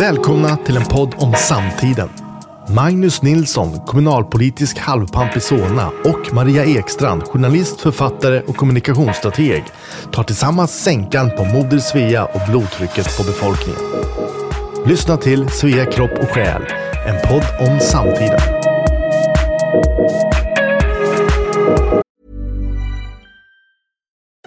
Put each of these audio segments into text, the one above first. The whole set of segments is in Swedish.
Välkomna till en podd om samtiden. Magnus Nilsson, kommunalpolitisk halvpamp i Solna och Maria Ekstrand, journalist, författare och kommunikationsstrateg tar tillsammans sänkan på Moder Svea och blodtrycket på befolkningen. Lyssna till Svea kropp och själ, en podd om samtiden.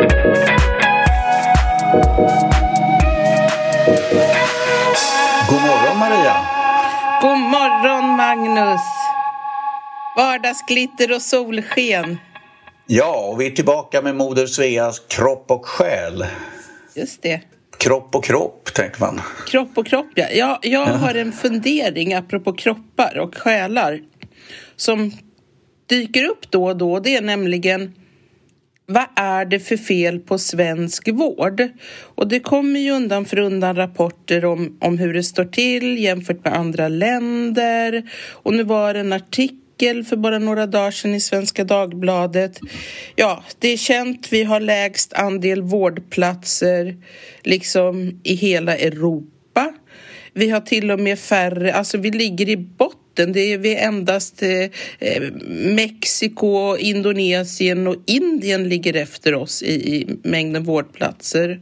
God morgon Maria! God morgon Magnus! Vardagsglitter och solsken. Ja, och vi är tillbaka med Moder Sveas kropp och själ. Just det. Kropp och kropp, tänker man. Kropp och kropp, ja. Jag, jag har en fundering apropå kroppar och själar som dyker upp då och då. Det är nämligen vad är det för fel på svensk vård? Och det kommer ju undan för undan rapporter om, om hur det står till jämfört med andra länder. Och nu var det en artikel för bara några dagar sedan i Svenska Dagbladet. Ja, det är känt, vi har lägst andel vårdplatser liksom i hela Europa. Vi har till och med färre, alltså vi ligger i botten. Det är endast eh, eh, Mexiko, Indonesien och Indien ligger efter oss i, i mängden vårdplatser.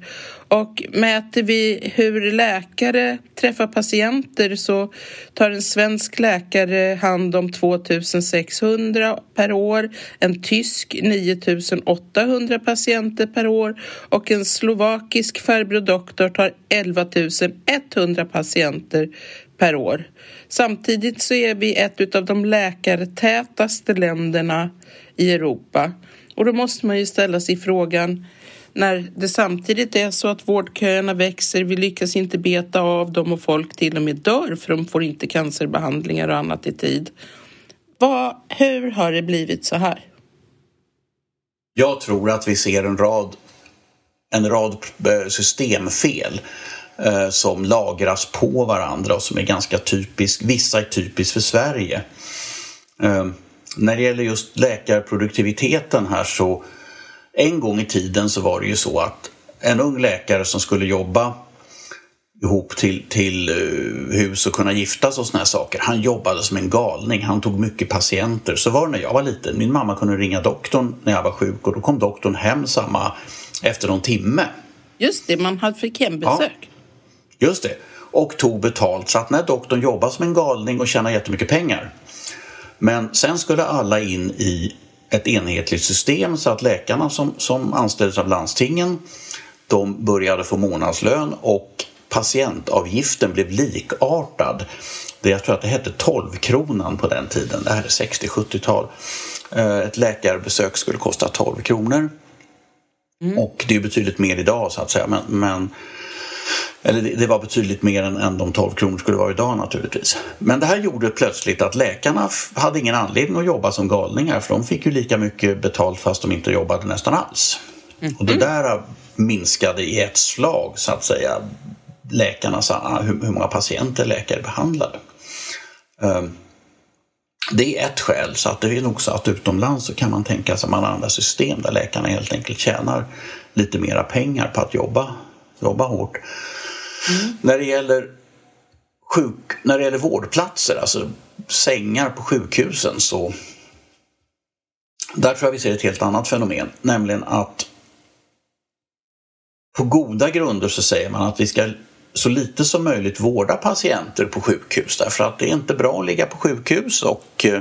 Och mäter vi hur läkare träffar patienter så tar en svensk läkare hand om 2600 per år, en tysk 9800 patienter per år och en slovakisk farbror doktor tar 11 100 patienter per år. Samtidigt så är vi ett av de läkartätaste länderna i Europa. Och då måste man ju ställa sig frågan när det samtidigt är så att vårdköerna växer, vi lyckas inte beta av dem och folk till och med dör för de får inte cancerbehandlingar och annat i tid. Vad, hur har det blivit så här? Jag tror att vi ser en rad, en rad eh, systemfel eh, som lagras på varandra och som är ganska typiskt, vissa är typiskt för Sverige. Eh, när det gäller just läkarproduktiviteten här så en gång i tiden så var det ju så att en ung läkare som skulle jobba ihop till, till uh, hus och kunna giftas och såna här saker. Han jobbade som en galning. Han tog mycket patienter. Så var det när jag var liten. Min mamma kunde ringa doktorn när jag var sjuk och då kom doktorn hem samma efter någon timme. Just det, man fick hembesök. Ja, just det. Och tog betalt. Så att när doktorn jobbade som en galning och tjänade jättemycket pengar. Men sen skulle alla in i ett enhetligt system så att läkarna som, som anställdes av landstingen de började få månadslön och patientavgiften blev likartad. Det, jag tror att det hette 12-kronan på den tiden, det här är 60-70-tal. Ett läkarbesök skulle kosta 12 kronor. Mm. Och det är betydligt mer idag så att säga. Men, men eller det, det, var betydligt mer än, än de 12 kronor skulle vara idag naturligtvis. Men det här gjorde plötsligt att läkarna hade ingen anledning att jobba som galningar för de fick ju lika mycket betalt fast de inte jobbade nästan alls. Mm. Och det där minskade i ett slag så att säga läkarnas, hur, hur många patienter läkare behandlade. Um, det är ett skäl, så att det är nog så att utomlands så kan man tänka sig att man andra system där läkarna helt enkelt tjänar lite mera pengar på att jobba, jobba hårt. Mm. När, det gäller sjuk, när det gäller vårdplatser, alltså sängar på sjukhusen så där tror jag vi ser ett helt annat fenomen, nämligen att på goda grunder så säger man att vi ska så lite som möjligt vårda patienter på sjukhus därför att det är inte bra att ligga på sjukhus och eh,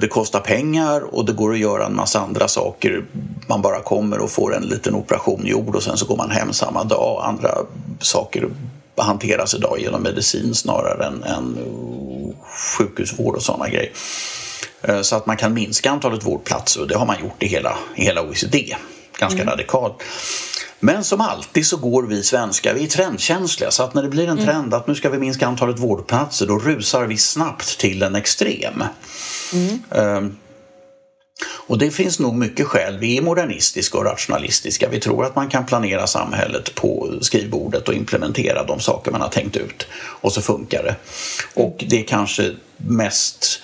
det kostar pengar och det går att göra en massa andra saker. Man bara kommer och får en liten operation gjord och sen så går man hem samma dag. Andra saker hanteras idag genom medicin snarare än, än sjukhusvård och sådana grejer. Eh, så att man kan minska antalet vårdplatser och det har man gjort i hela, i hela OECD ganska mm. radikalt. Men som alltid så går vi svenskar, vi är trendkänsliga så att när det blir en mm. trend att nu ska vi minska antalet vårdplatser då rusar vi snabbt till en extrem. Mm. Um, och det finns nog mycket skäl. Vi är modernistiska och rationalistiska. Vi tror att man kan planera samhället på skrivbordet och implementera de saker man har tänkt ut. Och så funkar det. Och det är kanske mest...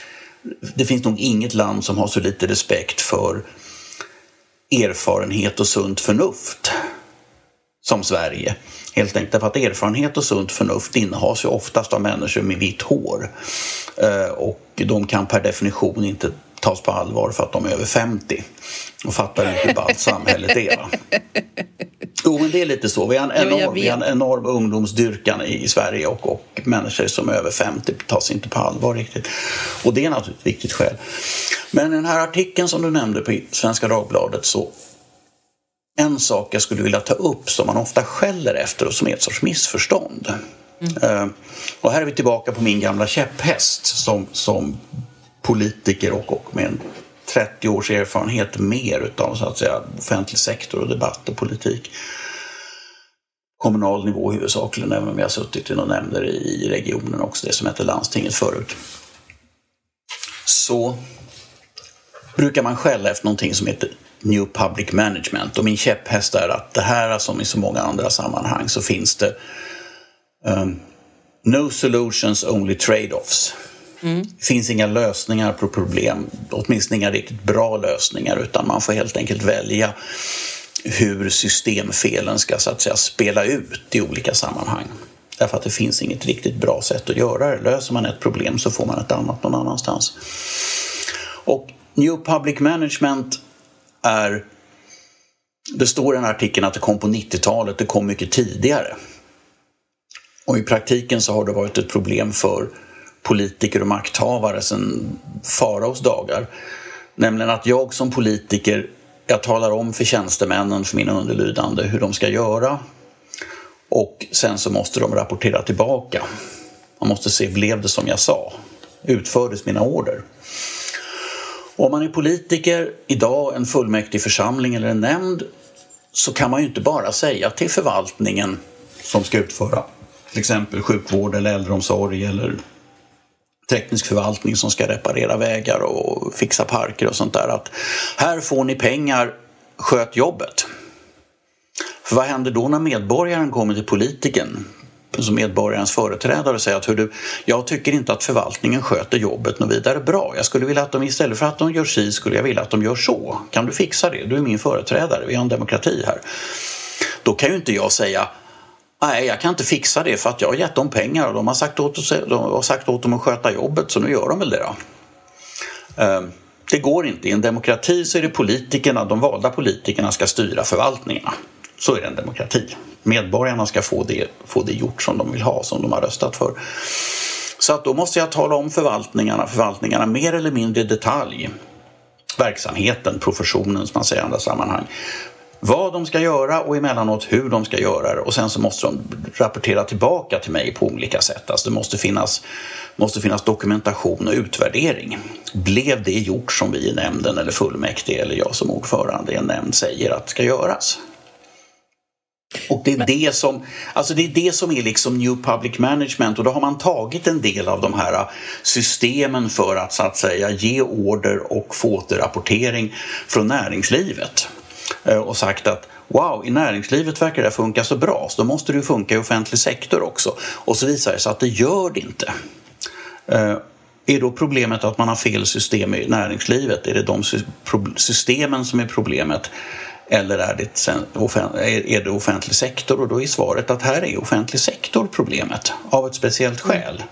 Det finns nog inget land som har så lite respekt för erfarenhet och sunt förnuft som Sverige. Helt enkelt för att erfarenhet och sunt förnuft innehas ju oftast av människor med vitt hår. Eh, och de kan per definition inte tas på allvar för att de är över 50 och fattar inte hur ballt samhället är. Va? Jo, men det är lite så. Vi har en enorm, vi har en enorm ungdomsdyrkan i Sverige och, och människor som är över 50 tas inte på allvar riktigt. Och det är naturligtvis ett viktigt skäl. Men den här artikeln som du nämnde på Svenska Dagbladet så en sak jag skulle vilja ta upp som man ofta skäller efter och som är ett sorts missförstånd. Mm. Och här är vi tillbaka på min gamla käpphäst som, som politiker och, och med en 30 års erfarenhet mer utav så att säga, offentlig sektor och debatt och politik. Kommunal nivå huvudsakligen, även om jag har suttit i några nämnder i regionen också, det som hette landstinget förut. Så brukar man skälla efter någonting som heter New Public Management och min käpphäst är att det här som i så många andra sammanhang så finns det um, No solutions, only trade-offs. Mm. Det finns inga lösningar på problem, åtminstone inga riktigt bra lösningar utan man får helt enkelt välja hur systemfelen ska så att säga spela ut i olika sammanhang. Därför att det finns inget riktigt bra sätt att göra det. Löser man ett problem så får man ett annat någon annanstans. Och New Public Management är... Det står i den här artikeln att det kom på 90-talet, det kom mycket tidigare. Och i praktiken så har det varit ett problem för politiker och makthavare sedan faraos dagar. Nämligen att jag som politiker, jag talar om för tjänstemännen, för mina underlydande, hur de ska göra. Och sen så måste de rapportera tillbaka. Man måste se, blev det som jag sa? Utfördes mina order? Om man är politiker idag, en fullmäktig församling eller en nämnd så kan man ju inte bara säga till förvaltningen som ska utföra till exempel sjukvård eller äldreomsorg eller teknisk förvaltning som ska reparera vägar och fixa parker och sånt där att här får ni pengar, sköt jobbet. För vad händer då när medborgaren kommer till politikern som medborgarens företrädare och säger att du, jag tycker inte att förvaltningen sköter jobbet något vidare bra. Jag skulle vilja att de istället för att de gör si skulle jag vilja att de gör så. Kan du fixa det? Du är min företrädare, vi har en demokrati här. Då kan ju inte jag säga Nej, jag kan inte fixa det för att jag har gett dem pengar och de har sagt åt, oss, de har sagt åt dem att sköta jobbet så nu gör de väl det då. Ehm, det går inte. I en demokrati så är det politikerna, de valda politikerna ska styra förvaltningarna. Så är det en demokrati. Medborgarna ska få det, få det gjort som de vill ha, som de har röstat för. Så att då måste jag tala om förvaltningarna, förvaltningarna mer eller mindre i detalj. Verksamheten, professionen som man säger i andra sammanhang vad de ska göra och emellanåt hur de ska göra det. Och sen så måste de rapportera tillbaka till mig på olika sätt. Alltså det måste finnas, måste finnas dokumentation och utvärdering. Blev det gjort som vi i nämnden eller fullmäktige eller jag som ordförande i en nämnd säger att ska göras? Och det är det som, alltså det är det som är liksom New Public Management och då har man tagit en del av de här systemen för att så att säga ge order och få återrapportering från näringslivet. Eh, och sagt att wow, i näringslivet verkar det funka så bra så då måste det funka i offentlig sektor också. Och så visar det sig att det gör det inte. Eh, är då problemet att man har fel system i näringslivet? Är det de systemen som är problemet? Eller är det, är det offentlig sektor? Och då är svaret att här är offentlig sektor problemet av ett speciellt skäl.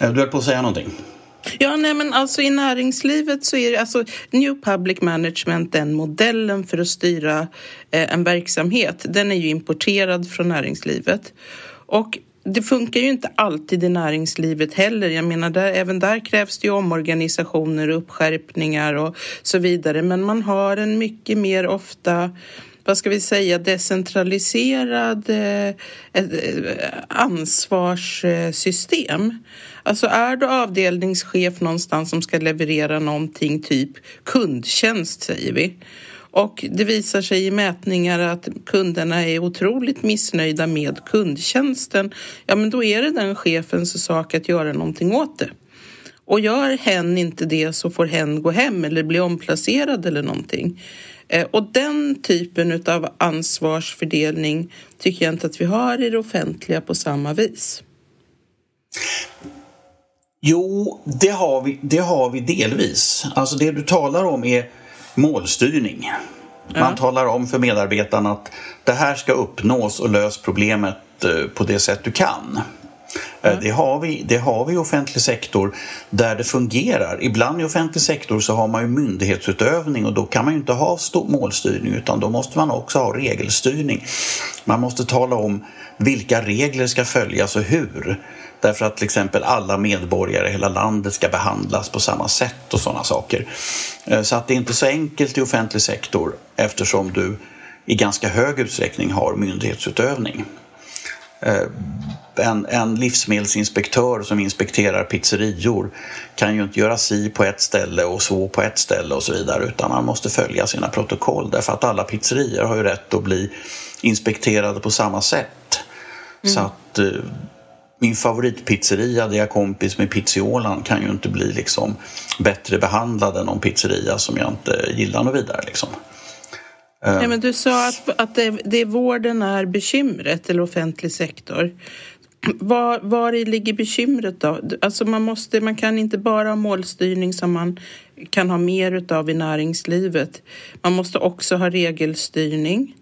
Eh, du höll på att säga någonting? Ja, nej, men alltså i näringslivet så är det alltså New Public Management, den modellen för att styra eh, en verksamhet, den är ju importerad från näringslivet. Och det funkar ju inte alltid i näringslivet heller. Jag menar, där, även där krävs det ju omorganisationer och uppskärpningar och så vidare. Men man har en mycket mer ofta vad ska vi säga, decentraliserad eh, eh ansvarssystem. Alltså är du avdelningschef någonstans som ska leverera någonting typ kundtjänst säger vi och det visar sig i mätningar att kunderna är otroligt missnöjda med kundtjänsten, ja men då är det den chefens sak att göra någonting åt det. Och gör hen inte det så får hen gå hem eller bli omplacerad eller någonting. Eh, och den typen av ansvarsfördelning tycker jag inte att vi har i det offentliga på samma vis. Jo, det har vi, det har vi delvis. Alltså det du talar om är målstyrning. Man ja. talar om för medarbetarna att det här ska uppnås och lös problemet eh, på det sätt du kan. Mm. Det, har vi, det har vi i offentlig sektor där det fungerar. Ibland i offentlig sektor så har man ju myndighetsutövning och då kan man ju inte ha målstyrning utan då måste man också ha regelstyrning. Man måste tala om vilka regler ska följas och hur. Därför att till exempel alla medborgare i hela landet ska behandlas på samma sätt och sådana saker. Eh, så att det är inte så enkelt i offentlig sektor eftersom du i ganska hög utsträckning har myndighetsutövning. Eh, en, en livsmedelsinspektör som inspekterar pizzerior kan ju inte göra si på ett ställe och så på ett ställe och så vidare utan han måste följa sina protokoll därför att alla pizzerior har ju rätt att bli inspekterade på samma sätt. Mm. Så att eh, min favoritpizzeria där jag är kompis med Pizziolan kan ju inte bli liksom bättre behandlad än någon pizzeria som jag inte gillar något vidare. Liksom. Nej, men du sa att, att det, det vården är bekymret, eller offentlig sektor. Var, var ligger bekymret då? Alltså man, måste, man kan inte bara ha målstyrning som man kan ha mer utav i näringslivet. Man måste också ha regelstyrning.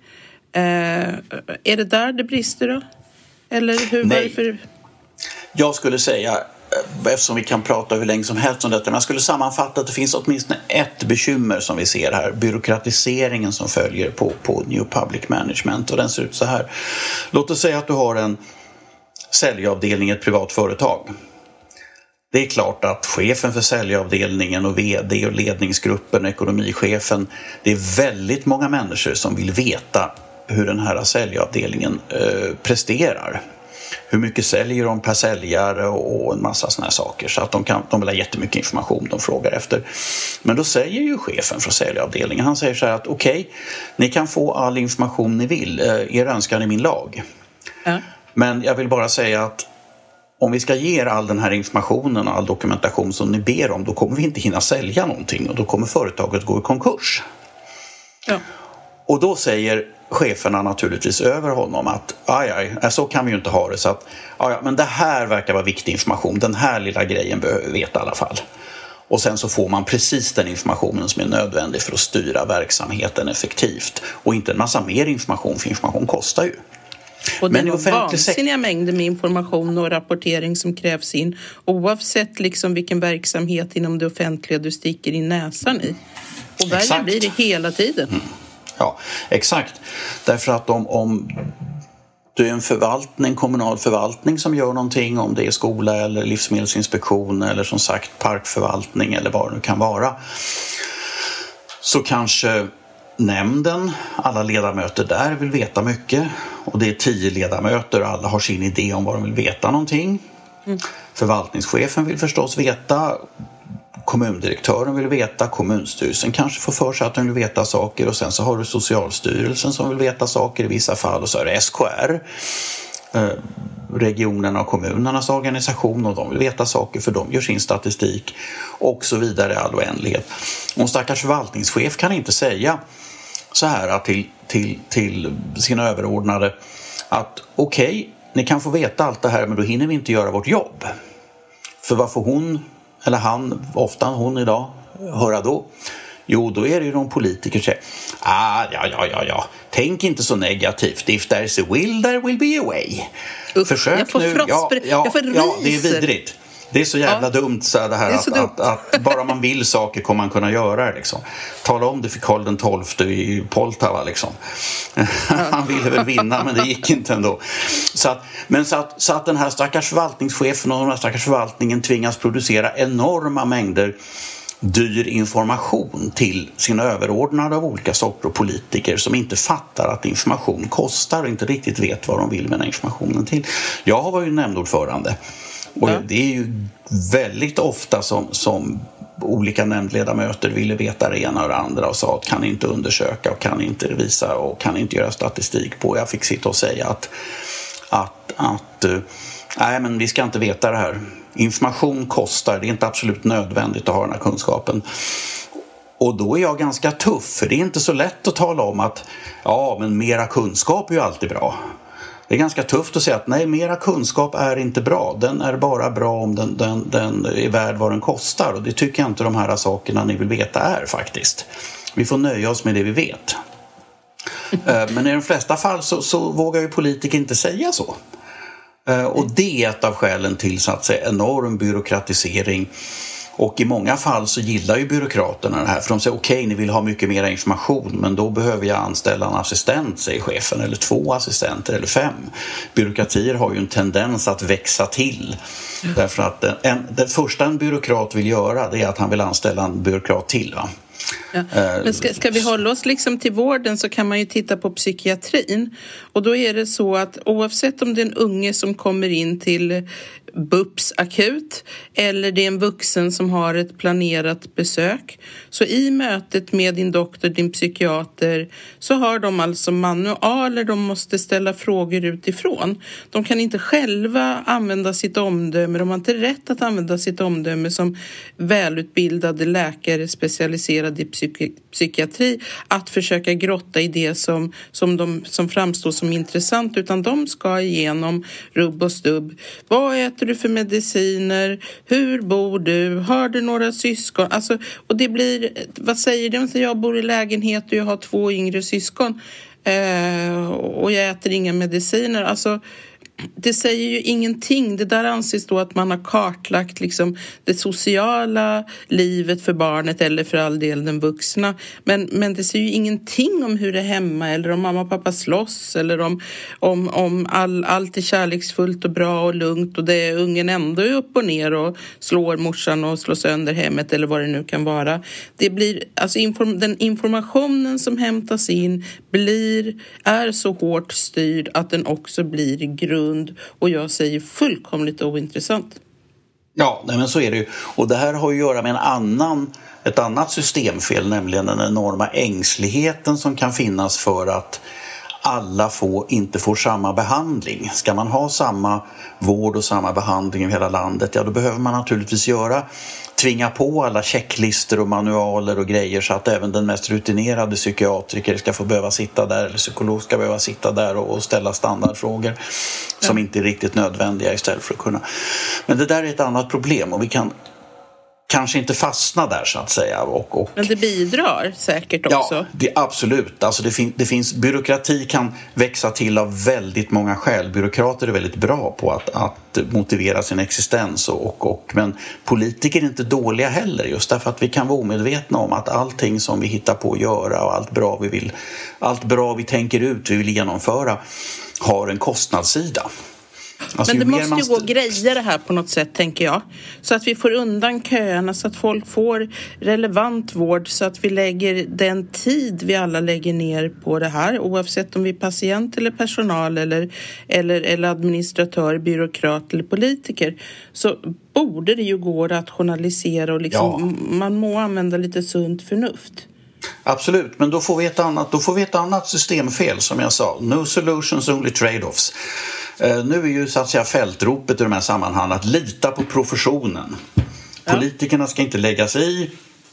Eh, är det där det brister då? Eller hur, Nej. varför? Jag skulle säga, eh, eftersom vi kan prata hur länge som helst om detta, men jag skulle sammanfatta att det finns åtminstone ett bekymmer som vi ser här, byråkratiseringen som följer på, på New Public Management och den ser ut så här. Låt oss säga att du har en säljavdelning i ett privat företag. Det är klart att chefen för säljavdelningen och VD och ledningsgruppen, och ekonomichefen, det är väldigt många människor som vill veta hur den här säljavdelningen eh, presterar. Hur mycket säljer de per säljare och en massa sådana saker. Så att de, kan, de vill ha jättemycket information de frågar efter. Men då säger ju chefen för säljavdelningen, han säger så här att okej, okay, ni kan få all information ni vill, eh, er önskan är min lag. Ja. Men jag vill bara säga att om vi ska ge er all den här informationen och all dokumentation som ni ber om, då kommer vi inte hinna sälja någonting och då kommer företaget gå i konkurs. Ja. Och då säger cheferna naturligtvis över honom att aj, aj, så kan vi ju inte ha det. Så att, aj, men det här verkar vara viktig information. Den här lilla grejen behöver vi veta i alla fall. Och sen så får man precis den informationen som är nödvändig för att styra verksamheten effektivt. Och inte en massa mer information, för information kostar ju. Och det är vansinniga mängder med information och rapportering som krävs in oavsett liksom vilken verksamhet inom det offentliga du sticker in näsan i. Och värre blir det hela tiden. Mm. Ja, exakt. Därför att om, om det är en förvaltning, kommunal förvaltning som gör någonting, om det är skola eller livsmedelsinspektion eller som sagt parkförvaltning eller vad det nu kan vara, så kanske nämnden, alla ledamöter där vill veta mycket och det är tio ledamöter och alla har sin idé om vad de vill veta någonting. Mm. Förvaltningschefen vill förstås veta kommundirektören vill veta, kommunstyrelsen kanske får för sig att den vill veta saker och sen så har du Socialstyrelsen som vill veta saker i vissa fall och så är det SKR eh, regionerna och kommunernas organisation och de vill veta saker för de gör sin statistik och så vidare i all oändlighet. Och en stackars förvaltningschef kan inte säga så här till, till, till sina överordnade att okej, okay, ni kan få veta allt det här men då hinner vi inte göra vårt jobb. För vad får hon eller han, ofta hon idag, höra då? Jo, då är det ju någon politiker som säger ah, ja, ja, ja, ja, tänk inte så negativt. If there's a will, there will be a way. Uff, Försök jag får nu. Ja, ja, jag får ja, det är vidrigt. Det är så jävla ja. dumt så det här det att, att, att, bara man vill saker kommer man kunna göra det. Liksom. Tala om det för Karl XII i Poltava. Liksom. Han ville väl vinna men det gick inte ändå. Så att, men så att, så att den här stackars förvaltningschefen och den här stackars förvaltningen tvingas producera enorma mängder dyr information till sina överordnade av olika sorter och politiker som inte fattar att information kostar och inte riktigt vet vad de vill med den informationen till. Jag har varit nämndordförande och ja. det är ju väldigt ofta som, som olika nämndledamöter ville veta det ena och det andra och sa att kan inte undersöka och kan inte visa och kan inte göra statistik på. Jag fick sitta och säga att, att, att eh, nej men vi ska inte veta det här. Information kostar, det är inte absolut nödvändigt att ha den här kunskapen. Och då är jag ganska tuff, för det är inte så lätt att tala om att ja, men mera kunskap är ju alltid bra. Det är ganska tufft att säga att nej, mera kunskap är inte bra. Den är bara bra om den, den, den är värd vad den kostar. Och det tycker jag inte de här sakerna ni vill veta är faktiskt. Vi får nöja oss med det vi vet. Eh, men i de flesta fall så, så vågar ju politiker inte säga så. Eh, och det är ett av skälen till så att säga, enorm byråkratisering och i många fall så gillar ju byråkraterna det här för de säger okej, okay, ni vill ha mycket mer information men då behöver jag anställa en assistent, säger chefen, eller två assistenter eller fem. Byråkratier har ju en tendens att växa till. Därför att en, det första en byråkrat vill göra det är att han vill anställa en byråkrat till. Va? Ja. Men ska, ska, vi hålla oss liksom till vården så kan man ju titta på psykiatrin. Och då är det så att oavsett om det är en unge som kommer in till BUPS akut eller det är en vuxen som har ett planerat besök. Så i mötet med din doktor, din psykiater, så har de alltså manualer de måste ställa frågor utifrån. De kan inte själva använda sitt omdöme, de har inte rätt att använda sitt omdöme som välutbildade läkare specialiserade i psyki psykiatri att försöka grotta i det som, som, de, som framstår som intressant utan de ska igenom rubb och stubb. Vad äter du för mediciner? Hur bor du? Har du några syskon? Alltså, och det blir, vad säger de? Alltså, jag bor i lägenhet och jag har två yngre syskon eh, och jag äter inga mediciner. Alltså, det säger ju ingenting. Det där anses då att man har kartlagt liksom det sociala livet för barnet eller för all del den vuxna. Men, men det säger ju ingenting om hur det är hemma eller om mamma och pappa slåss eller om, om, om all, allt är kärleksfullt och bra och lugnt och det ungen ändå är upp och ner och slår morsan och slår sönder hemmet eller vad det nu kan vara. Det blir, alltså inform, den informationen som hämtas in blir, är så hårt styrd att den också blir grund grund och jag säger fullkomligt ointressant. Ja, nej men så är det ju. Och det här har att göra med en annan, ett annat systemfel, nämligen den enorma ängsligheten som kan finnas för att alla får, inte får samma behandling. Ska man ha samma vård och samma behandling i hela landet, ja då behöver man naturligtvis göra tvinga på alla checklister och manualer och grejer så att även den mest rutinerade psykiatriker ska få behöva sitta där eller psykolog ska behöva sitta där och ställa standardfrågor som inte är riktigt nödvändiga istället för att kunna. Men det där är ett annat problem och vi kan kanske inte fastna där så att säga. Och, och... Men det bidrar säkert också? Ja, det, absolut. Alltså det, fin det finns, byråkrati kan växa till av väldigt många skäl. Byråkrater är väldigt bra på att, att motivera sin existens. Och, och, och, men politiker är inte dåliga heller just därför att vi kan vara omedvetna om att allting som vi hittar på att göra och allt bra vi vill, allt bra vi tänker ut, vi vill genomföra har en kostnadssida. Alltså, Men det måste ju gå att greja det här på något sätt, tänker jag. Så att vi får undan köerna, så att folk får relevant vård, så att vi lägger den tid vi alla lägger ner på det här, oavsett om vi är patient eller personal eller, eller, eller administratör, byråkrat eller politiker, så borde det ju gå att rationalisera och liksom, ja. man må använda lite sunt förnuft. Absolut, men då får, vi ett annat, då får vi ett annat systemfel som jag sa. No solutions, only trade-offs. Eh, nu är ju så att säga fältropet i de här sammanhangen att lita på professionen. Politikerna ska inte lägga sig i.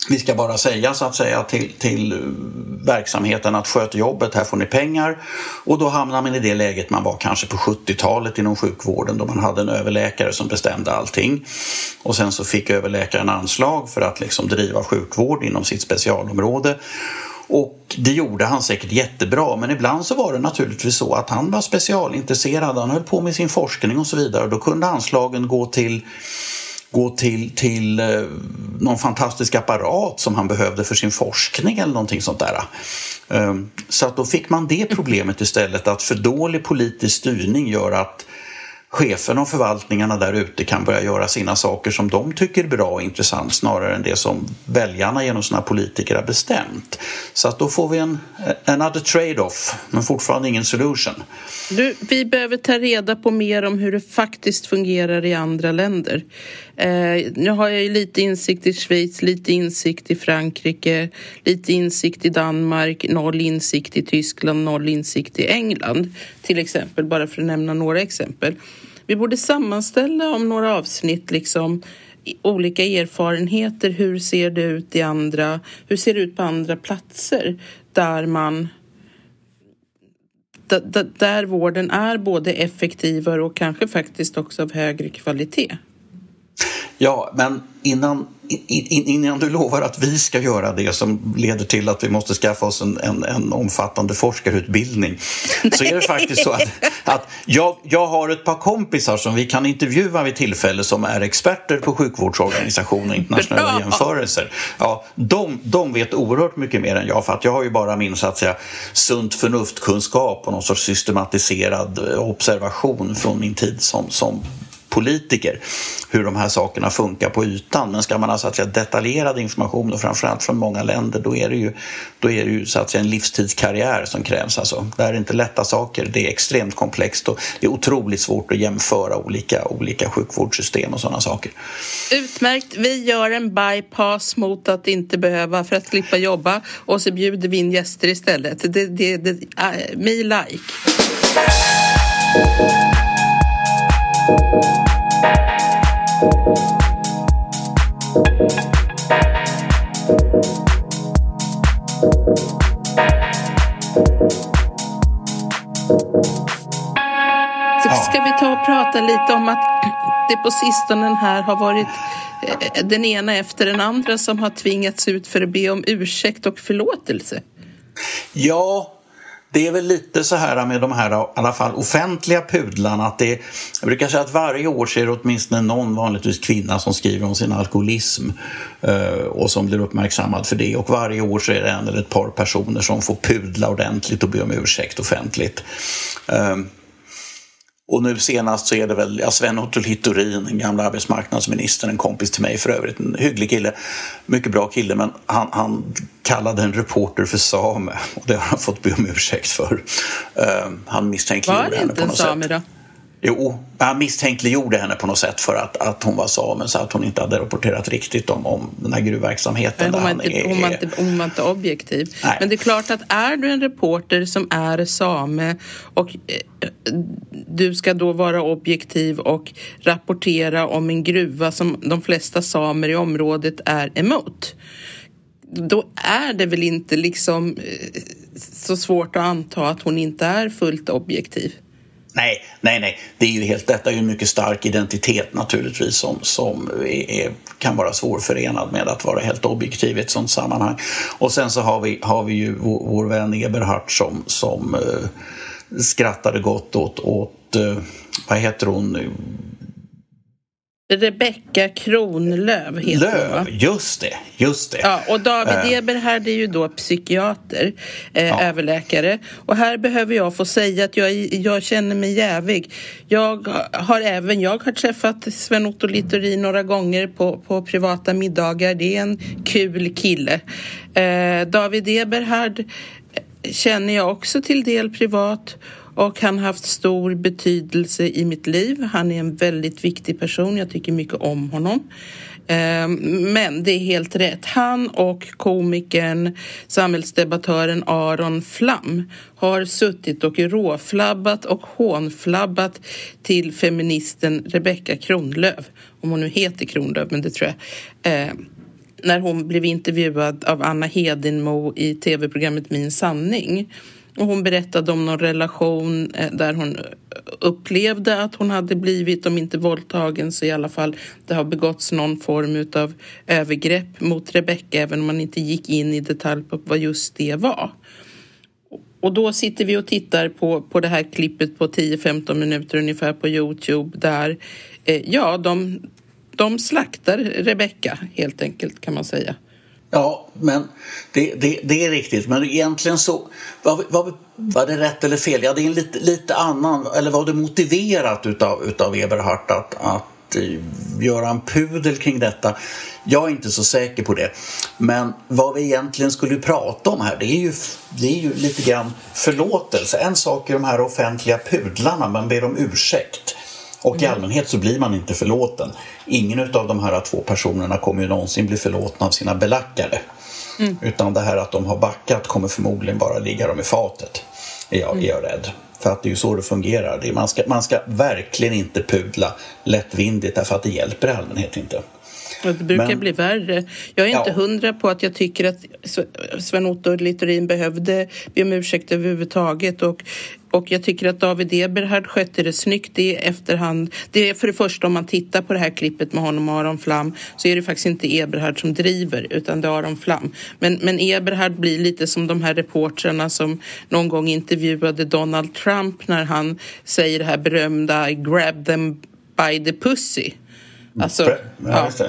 Vi ska bara säga så att säga till, till verksamheten att sköt jobbet, här får ni pengar. Och då hamnar man i det läget man var kanske på 70-talet inom sjukvården då man hade en överläkare som bestämde allting. Och sen så fick överläkaren anslag för att liksom driva sjukvård inom sitt specialområde. Och det gjorde han säkert jättebra men ibland så var det naturligtvis så att han var specialintresserad, han höll på med sin forskning och så vidare och då kunde anslagen gå till gå till, till eh, någon fantastisk apparat som han behövde för sin forskning eller någonting sånt där. Ehm, så att då fick man det problemet istället att för dålig politisk styrning gör att cheferna och förvaltningarna där ute kan börja göra sina saker som de tycker är bra och intressant snarare än det som väljarna genom sina politiker har bestämt. Så att då får vi en another trade-off, men fortfarande ingen solution. Du, vi behöver ta reda på mer om hur det faktiskt fungerar i andra länder. Eh, nu har jag ju lite insikt i Schweiz, lite insikt i Frankrike, lite insikt i Danmark, noll insikt i Tyskland, noll insikt i England till exempel, bara för att nämna några exempel. Vi borde sammanställa om några avsnitt liksom olika erfarenheter. Hur ser det ut i andra? Hur ser det ut på andra platser där man där vården är både effektivare och kanske faktiskt också av högre kvalitet. Ja, men innan, innan du lovar att vi ska göra det som leder till att vi måste skaffa oss en, en, en omfattande forskarutbildning så är det faktiskt så att, att jag, jag har ett par kompisar som vi kan intervjua vid tillfälle som är experter på sjukvårdsorganisationer och internationella jämförelser. Ja, de, de vet oerhört mycket mer än jag för att jag har ju bara min så att säga, sunt förnuftkunskap och någon sorts systematiserad observation från min tid som, som politiker hur de här sakerna funkar på ytan. Men ska man ha så att säga, detaljerad information och framförallt från många länder då är det ju, då är det ju så att säga, en livstidskarriär som krävs. Alltså, det här är inte lätta saker, det är extremt komplext och det är otroligt svårt att jämföra olika, olika sjukvårdssystem och sådana saker. Utmärkt, vi gör en bypass mot att inte behöva för att slippa jobba och så bjuder vi in gäster istället. Det, det, det, uh, me like prata lite om att det på sistone här har varit eh, den ena efter den andra som har tvingats ut för att be om ursäkt och förlåtelse. Ja, det är väl lite så här med de här i alla fall offentliga pudlarna att det jag brukar säga att varje år så är det åtminstone någon vanligtvis kvinna som skriver om sin alkoholism eh, och som blir uppmärksammad för det och varje år så är det en eller ett par personer som får pudla ordentligt och be om ursäkt offentligt. Eh, och nu senast så är det väl ja, Sven Otto Littorin, den gamla arbetsmarknadsministern, en kompis till mig för övrigt, en hygglig kille, mycket bra kille, men han, han kallade en reporter för same och det har han fått be om ursäkt för. Uh, han misstänkliggjorde henne på något sätt. Var det inte same då? Jo, han misstänkliggjorde henne på något sätt för att, att hon var same så att hon inte hade rapporterat riktigt om, om den här gruvverksamheten. hon, var inte, är, hon, var inte, hon var inte objektiv. Nej. Men det är klart att är du en reporter som är same och eh, du ska då vara objektiv och rapportera om en gruva som de flesta samer i området är emot då är det väl inte liksom eh, så svårt att anta att hon inte är fullt objektiv. Nej, nej, nej. Det är ju helt, detta är ju en mycket stark identitet naturligtvis som, som är, kan vara svårförenad med att vara helt objektiv i ett sådant sammanhang. Och sen så har vi, har vi ju vår, vår vän Eberhard som, som eh, skrattade gott åt, åt eh, vad heter hon, Rebecka Kronlöv heter Löv, hon, va? just det, just det. Ja, och David uh. Eberhard är ju då psykiater, eh, ja. överläkare. Och här behöver jag få säga att jag, jag känner mig jävig. Jag har även jag har träffat Sven-Otto Littorin några gånger på, på privata middagar. Det är en kul kille. Eh, David Eberhard känner jag också till del privat och han har haft stor betydelse i mitt liv. Han är en väldigt viktig person. Jag tycker mycket om honom. Ehm, men det är helt rätt. Han och komikern, samhällsdebattören Aron Flam har suttit och råflabbat och hånflabbat till feministen Rebecka Kronlöf. Om hon nu heter Kronlöf, men det tror jag. Ehm, när hon blev intervjuad av Anna Hedenmo i tv-programmet Min sanning. Och hon berättade om någon relation eh, där hon eh, upplevde att hon hade blivit, om inte våldtagen så i alla fall det har begåtts någon form av övergrepp mot Rebecka även om man inte gick in i detalj på vad just det var. Och då sitter vi och tittar på, på det här klippet på 10-15 minuter ungefär på Youtube där eh, ja, de, de slaktar Rebecka helt enkelt kan man säga. Ja, men det, det, det, är riktigt. Men egentligen så var, var, var det rätt eller fel? Ja, det är en lite, lite annan, eller var det motiverat utav, utav Eberhardt att, att eh, göra en pudel kring detta? Jag är inte så säker på det. Men vad vi egentligen skulle prata om här det är ju, det är ju lite grann förlåtelse. En sak är de här offentliga pudlarna, man ber om ursäkt. Och i allmänhet så blir man inte förlåten. Ingen av de här två personerna kommer ju någonsin bli förlåtna av sina belackare. Mm. Utan det här att de har backat kommer förmodligen bara ligga dem i fatet, är jag, är jag rädd. För att det är ju så det fungerar. Man ska, man ska verkligen inte pudla lättvindigt därför att det hjälper i allmänhet inte. Det brukar Men, bli värre. Jag är inte ja. hundra på att jag tycker att Sven-Otto Littorin behövde be om ursäkt överhuvudtaget. Och, och jag tycker att David Eberhard skötte det snyggt i efterhand. Det är för det första om man tittar på det här klippet med honom och Aron Flam så är det faktiskt inte Eberhard som driver utan det är Aron Flam. Men, men Eberhard blir lite som de här reportrarna som någon gång intervjuade Donald Trump när han säger det här berömda grab them by the pussy. Alltså, ja, ja.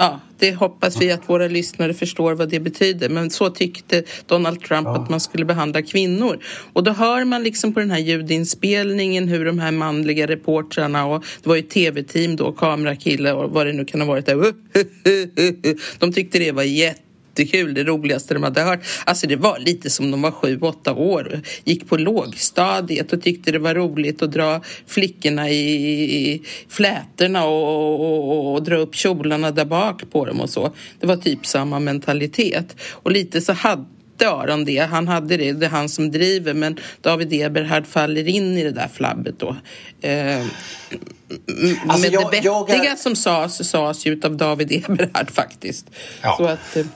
Ja, det hoppas vi att våra lyssnare förstår vad det betyder. Men så tyckte Donald Trump ja. att man skulle behandla kvinnor. Och då hör man liksom på den här ljudinspelningen hur de här manliga reportrarna och det var ju tv-team då, kamerakille och vad det nu kan ha varit där. De tyckte det var jätte jättekul, det roligaste de hade hört. Alltså det var lite som de var sju, åtta år, gick på lågstadiet och tyckte det var roligt att dra flickorna i, i flätorna och, och, och, dra upp kjolarna där bak på dem och så. Det var typ samma mentalitet. Och lite så hade Aron det. Han hade det, det är han som driver men David Eberhard faller in i det där flabbet då. Eh, alltså men jag, det vettiga är... som sades, sades ju av David Eberhard faktiskt. Ja. Så att, eh,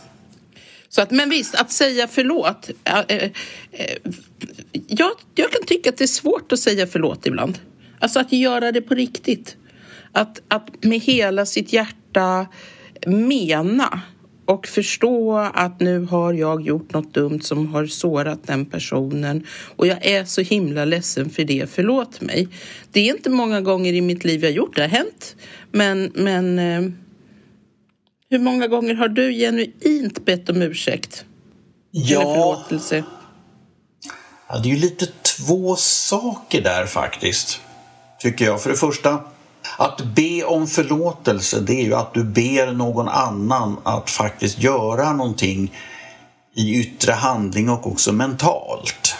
så att, men visst, att säga förlåt. Äh, jag, jag kan tycka att det är svårt att säga förlåt ibland. Alltså att göra det på riktigt. Att, att med hela sitt hjärta mena och förstå att nu har jag gjort något dumt som har sårat den personen och jag är så himla ledsen för det, förlåt mig. Det är inte många gånger i mitt liv jag har gjort det, det har hänt. Men, men eh, hur många gånger har du genuint bett om ursäkt? Ja. Eller förlåtelse? Ja, det är ju lite två saker där faktiskt, tycker jag. För det första, att be om förlåtelse, det är ju att du ber någon annan att faktiskt göra någonting i yttre handling och också mentalt.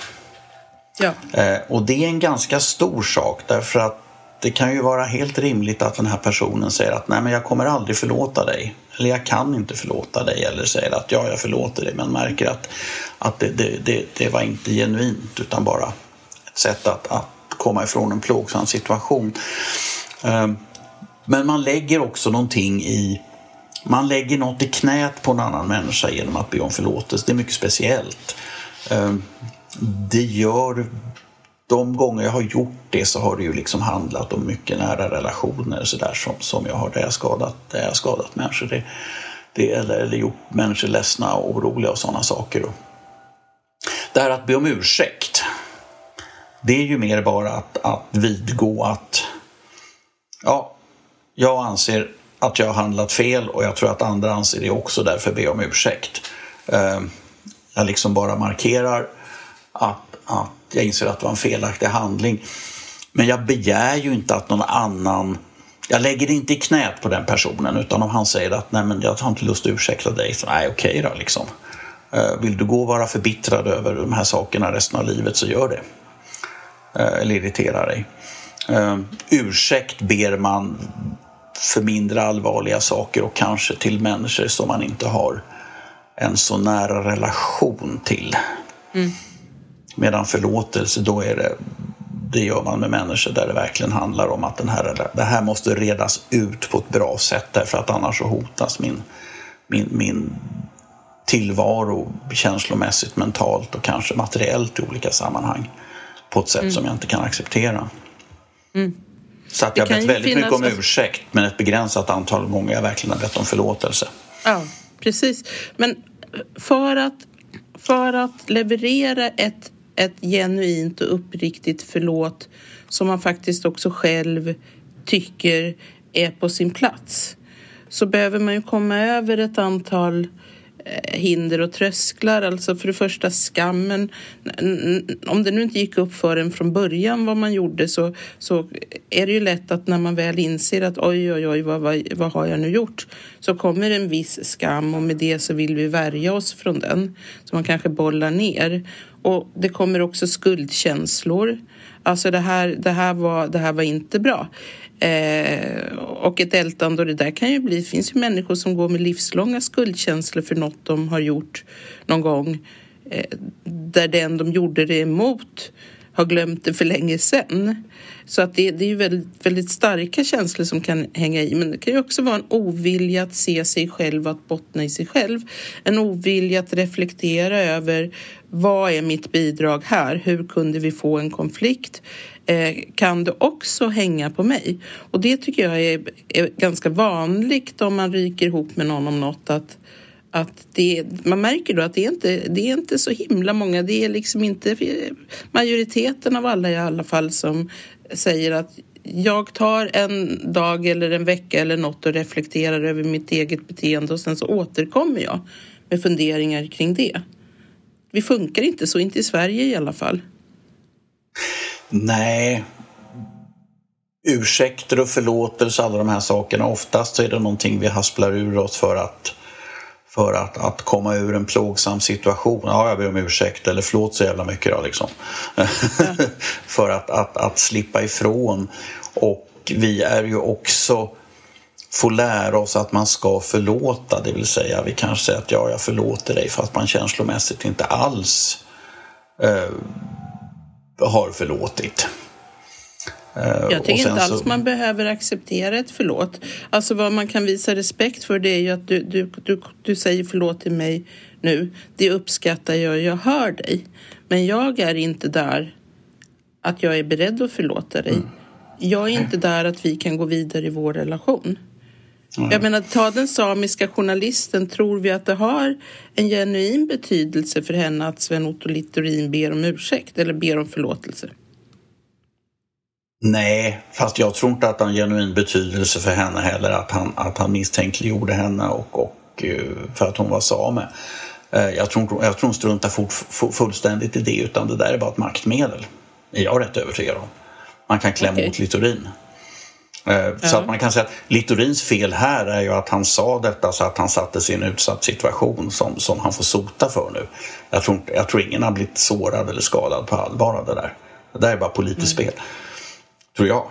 Ja. Eh, och det är en ganska stor sak därför att det kan ju vara helt rimligt att den här personen säger att nej men jag kommer aldrig förlåta dig. Eller jag kan inte förlåta dig. Eller säger att ja, jag förlåter dig men märker att, att det, det, det, det var inte genuint utan bara ett sätt att, att komma ifrån en plågsam situation. Ehm, men man lägger också någonting i man lägger något i knät på en annan människa genom att be om förlåtelse. Det är mycket speciellt. Ehm, det gör de gånger jag har gjort det så har det ju liksom handlat om mycket nära relationer så där, som, som jag har där jag skadat, där jag skadat människor. Det, det, eller, eller gjort människor ledsna och oroliga och sådana saker. Det här att be om ursäkt, det är ju mer bara att, att vidgå att ja, jag anser att jag har handlat fel och jag tror att andra anser det också, därför be om ursäkt. Eh, jag liksom bara markerar att, att jag inser att det var en felaktig handling. Men jag begär ju inte att någon annan jag lägger det inte i knät på den personen utan om han säger att nej men jag har inte lust att ursäkta dig, så nej okej då liksom. Eh, vill du gå och vara förbittrad över de här sakerna resten av livet så gör det. Eh, eller irritera dig. Eh, ursäkt ber man för mindre allvarliga saker och kanske till människor som man inte har en så nära relation till. Mm. Medan förlåtelse, då är det, det gör man med människor där det verkligen handlar om att den här, det här måste redas ut på ett bra sätt därför att annars så hotas min, min, min tillvaro känslomässigt, mentalt och kanske materiellt i olika sammanhang på ett sätt mm. som jag inte kan acceptera. Mm. Så att jag har bett väldigt mycket om ursäkt men ett begränsat antal gånger jag verkligen har bett om förlåtelse. Ja, precis. Men för att, för att leverera ett ett genuint och uppriktigt förlåt som man faktiskt också själv tycker är på sin plats så behöver man ju komma över ett antal eh, hinder och trösklar. Alltså för det första skammen. Om det nu inte gick upp för en från början vad man gjorde så, så är det ju lätt att när man väl inser att oj, oj, oj, vad, vad, vad har jag nu gjort? Så kommer en viss skam och med det så vill vi värja oss från den. Så man kanske bollar ner. Och det kommer också skuldkänslor. Alltså det här, det här, var, det här var inte bra. Eh, och ett ältande och det där kan ju bli, det finns ju människor som går med livslånga skuldkänslor för något de har gjort någon gång. Eh, där den de gjorde det emot har glömt det för länge sedan. Så att det, det är ju väldigt, väldigt starka känslor som kan hänga i. Men det kan ju också vara en ovilja att se sig själv, att bottna i sig själv. En ovilja att reflektera över vad är mitt bidrag här? Hur kunde vi få en konflikt? Eh, kan det också hänga på mig? Och det tycker jag är, är ganska vanligt om man ryker ihop med någon om något. Att, att det, man märker då att det är, inte, det är inte så himla många, det är liksom inte majoriteten av alla i alla fall som säger att jag tar en dag eller en vecka eller något och reflekterar över mitt eget beteende och sen så återkommer jag med funderingar kring det. Vi funkar inte så, inte i Sverige i alla fall. Nej. Ursäkter och förlåtelse, alla de här sakerna. Oftast är det någonting vi hasplar ur oss för att för att, att komma ur en plågsam situation. Ja, jag ber om ursäkt eller förlåt så jävla mycket då liksom. Ja. för att, att, att slippa ifrån. Och vi är ju också får lära oss att man ska förlåta, det vill säga vi kanske säger att ja, jag förlåter dig fast man känslomässigt inte alls eh, har förlåtit. Eh, jag tycker inte alls så... man behöver acceptera ett förlåt. Alltså vad man kan visa respekt för det är ju att du, du, du, du säger förlåt till mig nu. Det uppskattar jag, jag hör dig. Men jag är inte där att jag är beredd att förlåta dig. Mm. Jag är inte där att vi kan gå vidare i vår relation. Mm. Jag menar, ta den samiska journalisten. Tror vi att det har en genuin betydelse för henne att Sven-Otto Littorin ber om ursäkt eller ber om förlåtelse? Nej, fast jag tror inte att en genuin betydelse för henne heller att han, att han misstänkliggjorde henne och, och eh, för att hon var same. Eh, jag tror, jag tror hon struntar fort, fullständigt i det utan det där är bara ett maktmedel. är jag rätt övertygad om. Man kan klämma okay. åt Littorin. Eh, så att man kan säga att Littorins fel här är ju att han sa detta så att han satte sig i en utsatt situation som, som han får sota för nu. Jag tror, jag tror ingen har blivit sårad eller skadad på allvar av det där. Det där är bara politiskt mm. spel. Tror jag.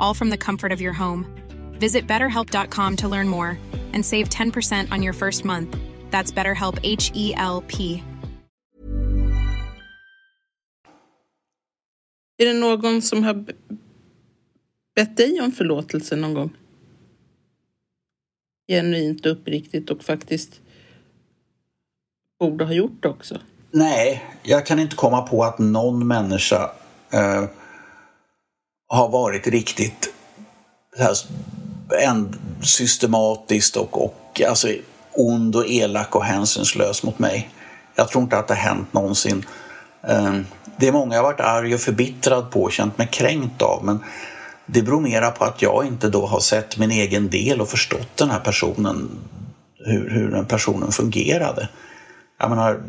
all from the comfort of your home. Visit betterhelp.com to learn more and save 10% on your first month. That's BetterHelp H E L P. Är det någon som har bett dig om förlåtelse någon gång? Genuint uppriktigt och faktiskt borde ha gjort det också? Nej, jag kan inte komma på att någon människa eh, har varit riktigt här, en, systematiskt och, och alltså, ond och elak och hänsynslös mot mig. Jag tror inte att det har hänt någonsin. Ehm, det är många jag varit arg och förbittrad på och känt mig kränkt av men det beror mera på att jag inte då har sett min egen del och förstått den här personen, hur, hur den personen fungerade. Jag menar,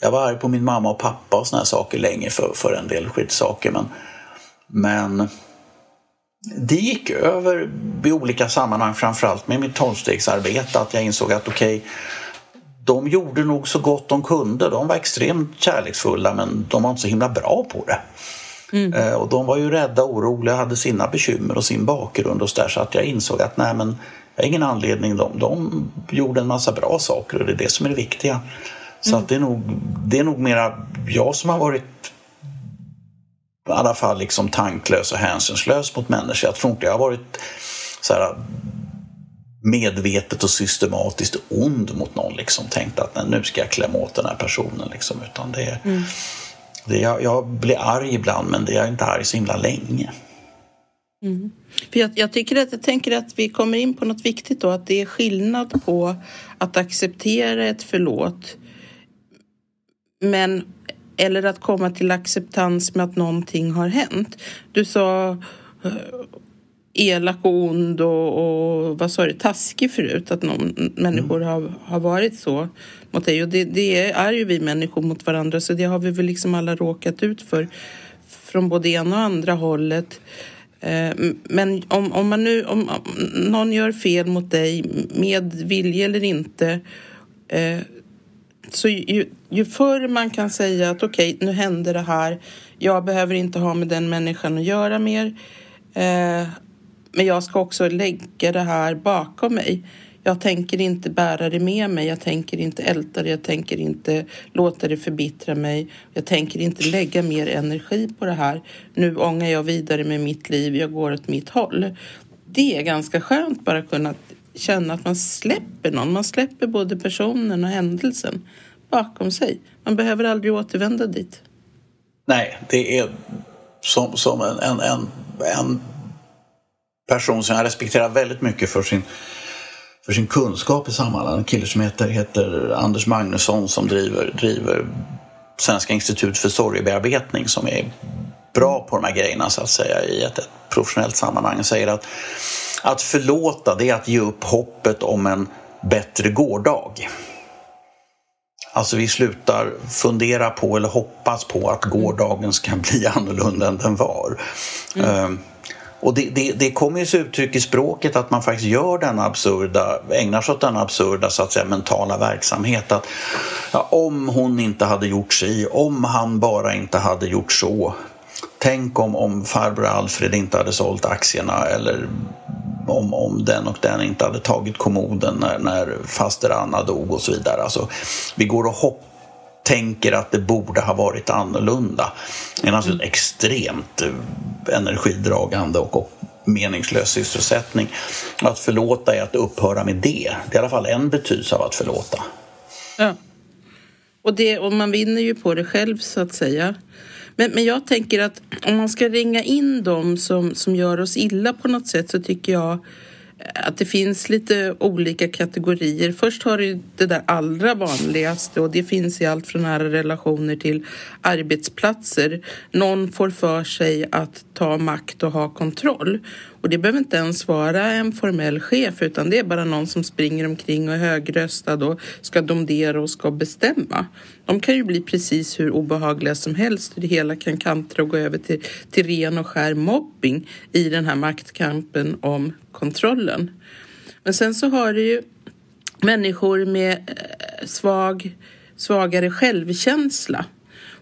jag var arg på min mamma och pappa och såna här saker länge för, för en del skitsaker. Men, men det gick över i olika sammanhang, framförallt med mitt tolvstegsarbete, att jag insåg att okej, okay, de gjorde nog så gott de kunde. De var extremt kärleksfulla men de var inte så himla bra på det. Mm. Eh, och de var ju rädda, oroliga, hade sina bekymmer och sin bakgrund och så där så att jag insåg att nej men jag har ingen anledning. De, de gjorde en massa bra saker och det är det som är det viktiga. Så mm. att det, är nog, det är nog mera jag som har varit i alla fall liksom tanklös och hänsynslös mot människor. Jag tror inte jag har varit så här, medvetet och systematiskt ond mot någon. Liksom, tänkt att nu ska jag klämma åt den här personen. Liksom, utan det, mm. det, jag, jag blir arg ibland men det är jag inte arg så himla länge. Mm. För jag, jag, tycker att, jag tänker att vi kommer in på något viktigt då, att det är skillnad på att acceptera ett förlåt men, eller att komma till acceptans med att någonting har hänt. Du sa eh, elak och ond och, och vad sa du, taskig förut, att någon, människor mm. har, har varit så mot dig. Och det, det, är ju vi människor mot varandra, så det har vi väl liksom alla råkat ut för från både ena och andra hållet. Eh, men om, om, man nu, om någon gör fel mot dig, med vilja eller inte, eh, så ju, ju förr man kan säga att okej, okay, nu hände det här, jag behöver inte ha med den människan att göra mer, eh, men jag ska också lägga det här bakom mig. Jag tänker inte bära det med mig, jag tänker inte älta det, jag tänker inte låta det förbittra mig. Jag tänker inte lägga mer energi på det här. Nu ångar jag vidare med mitt liv, jag går åt mitt håll. Det är ganska skönt bara kunna känna att man släpper någon. Man släpper både personen och händelsen bakom sig. Man behöver aldrig återvända dit. Nej, det är som, som en, en, en, en person som jag respekterar väldigt mycket för sin för sin kunskap i sammanhanget. En kille som heter, heter Anders Magnusson som driver, driver Svenska institut för sorgebearbetning som är bra på de här grejerna så att säga i ett, ett professionellt sammanhang. säger att att förlåta det är att ge upp hoppet om en bättre gårdag. Alltså vi slutar fundera på eller hoppas på att gårdagen ska bli annorlunda än den var. Mm. Ehm, och det, det, det kommer ju sig uttryck i språket att man faktiskt gör den absurda, ägnar sig åt den absurda så att säga, mentala verksamhet. Att, ja, om hon inte hade gjort sig, om han bara inte hade gjort så. Tänk om, om farbror Alfred inte hade sålt aktierna eller om, om den och den inte hade tagit kommoden när, när faster Anna dog och så vidare. Alltså, vi går och hopp, tänker att det borde ha varit annorlunda. Det är alltså naturligtvis extremt eh, energidragande energidragande och meningslös sysselsättning. Att förlåta är att upphöra med det. Det är i alla fall en betydelse av att förlåta. Ja. Och, det, och man vinner ju på det själv så att säga. Men, men jag tänker att om man ska ringa in dem som, som gör oss illa på något sätt så tycker jag att det finns lite olika kategorier. Först har du det där allra vanligaste och det finns i allt från nära relationer till arbetsplatser. Någon får för sig att ta makt och ha kontroll. Och det behöver inte ens vara en formell chef utan det är bara någon som springer omkring och är högröstad och ska domdera och ska bestämma. De kan ju bli precis hur obehagliga som helst och det hela kan kantra och gå över till, till ren och skär mobbing i den här maktkampen om kontrollen. Men sen så har du ju människor med eh, svag, svagare självkänsla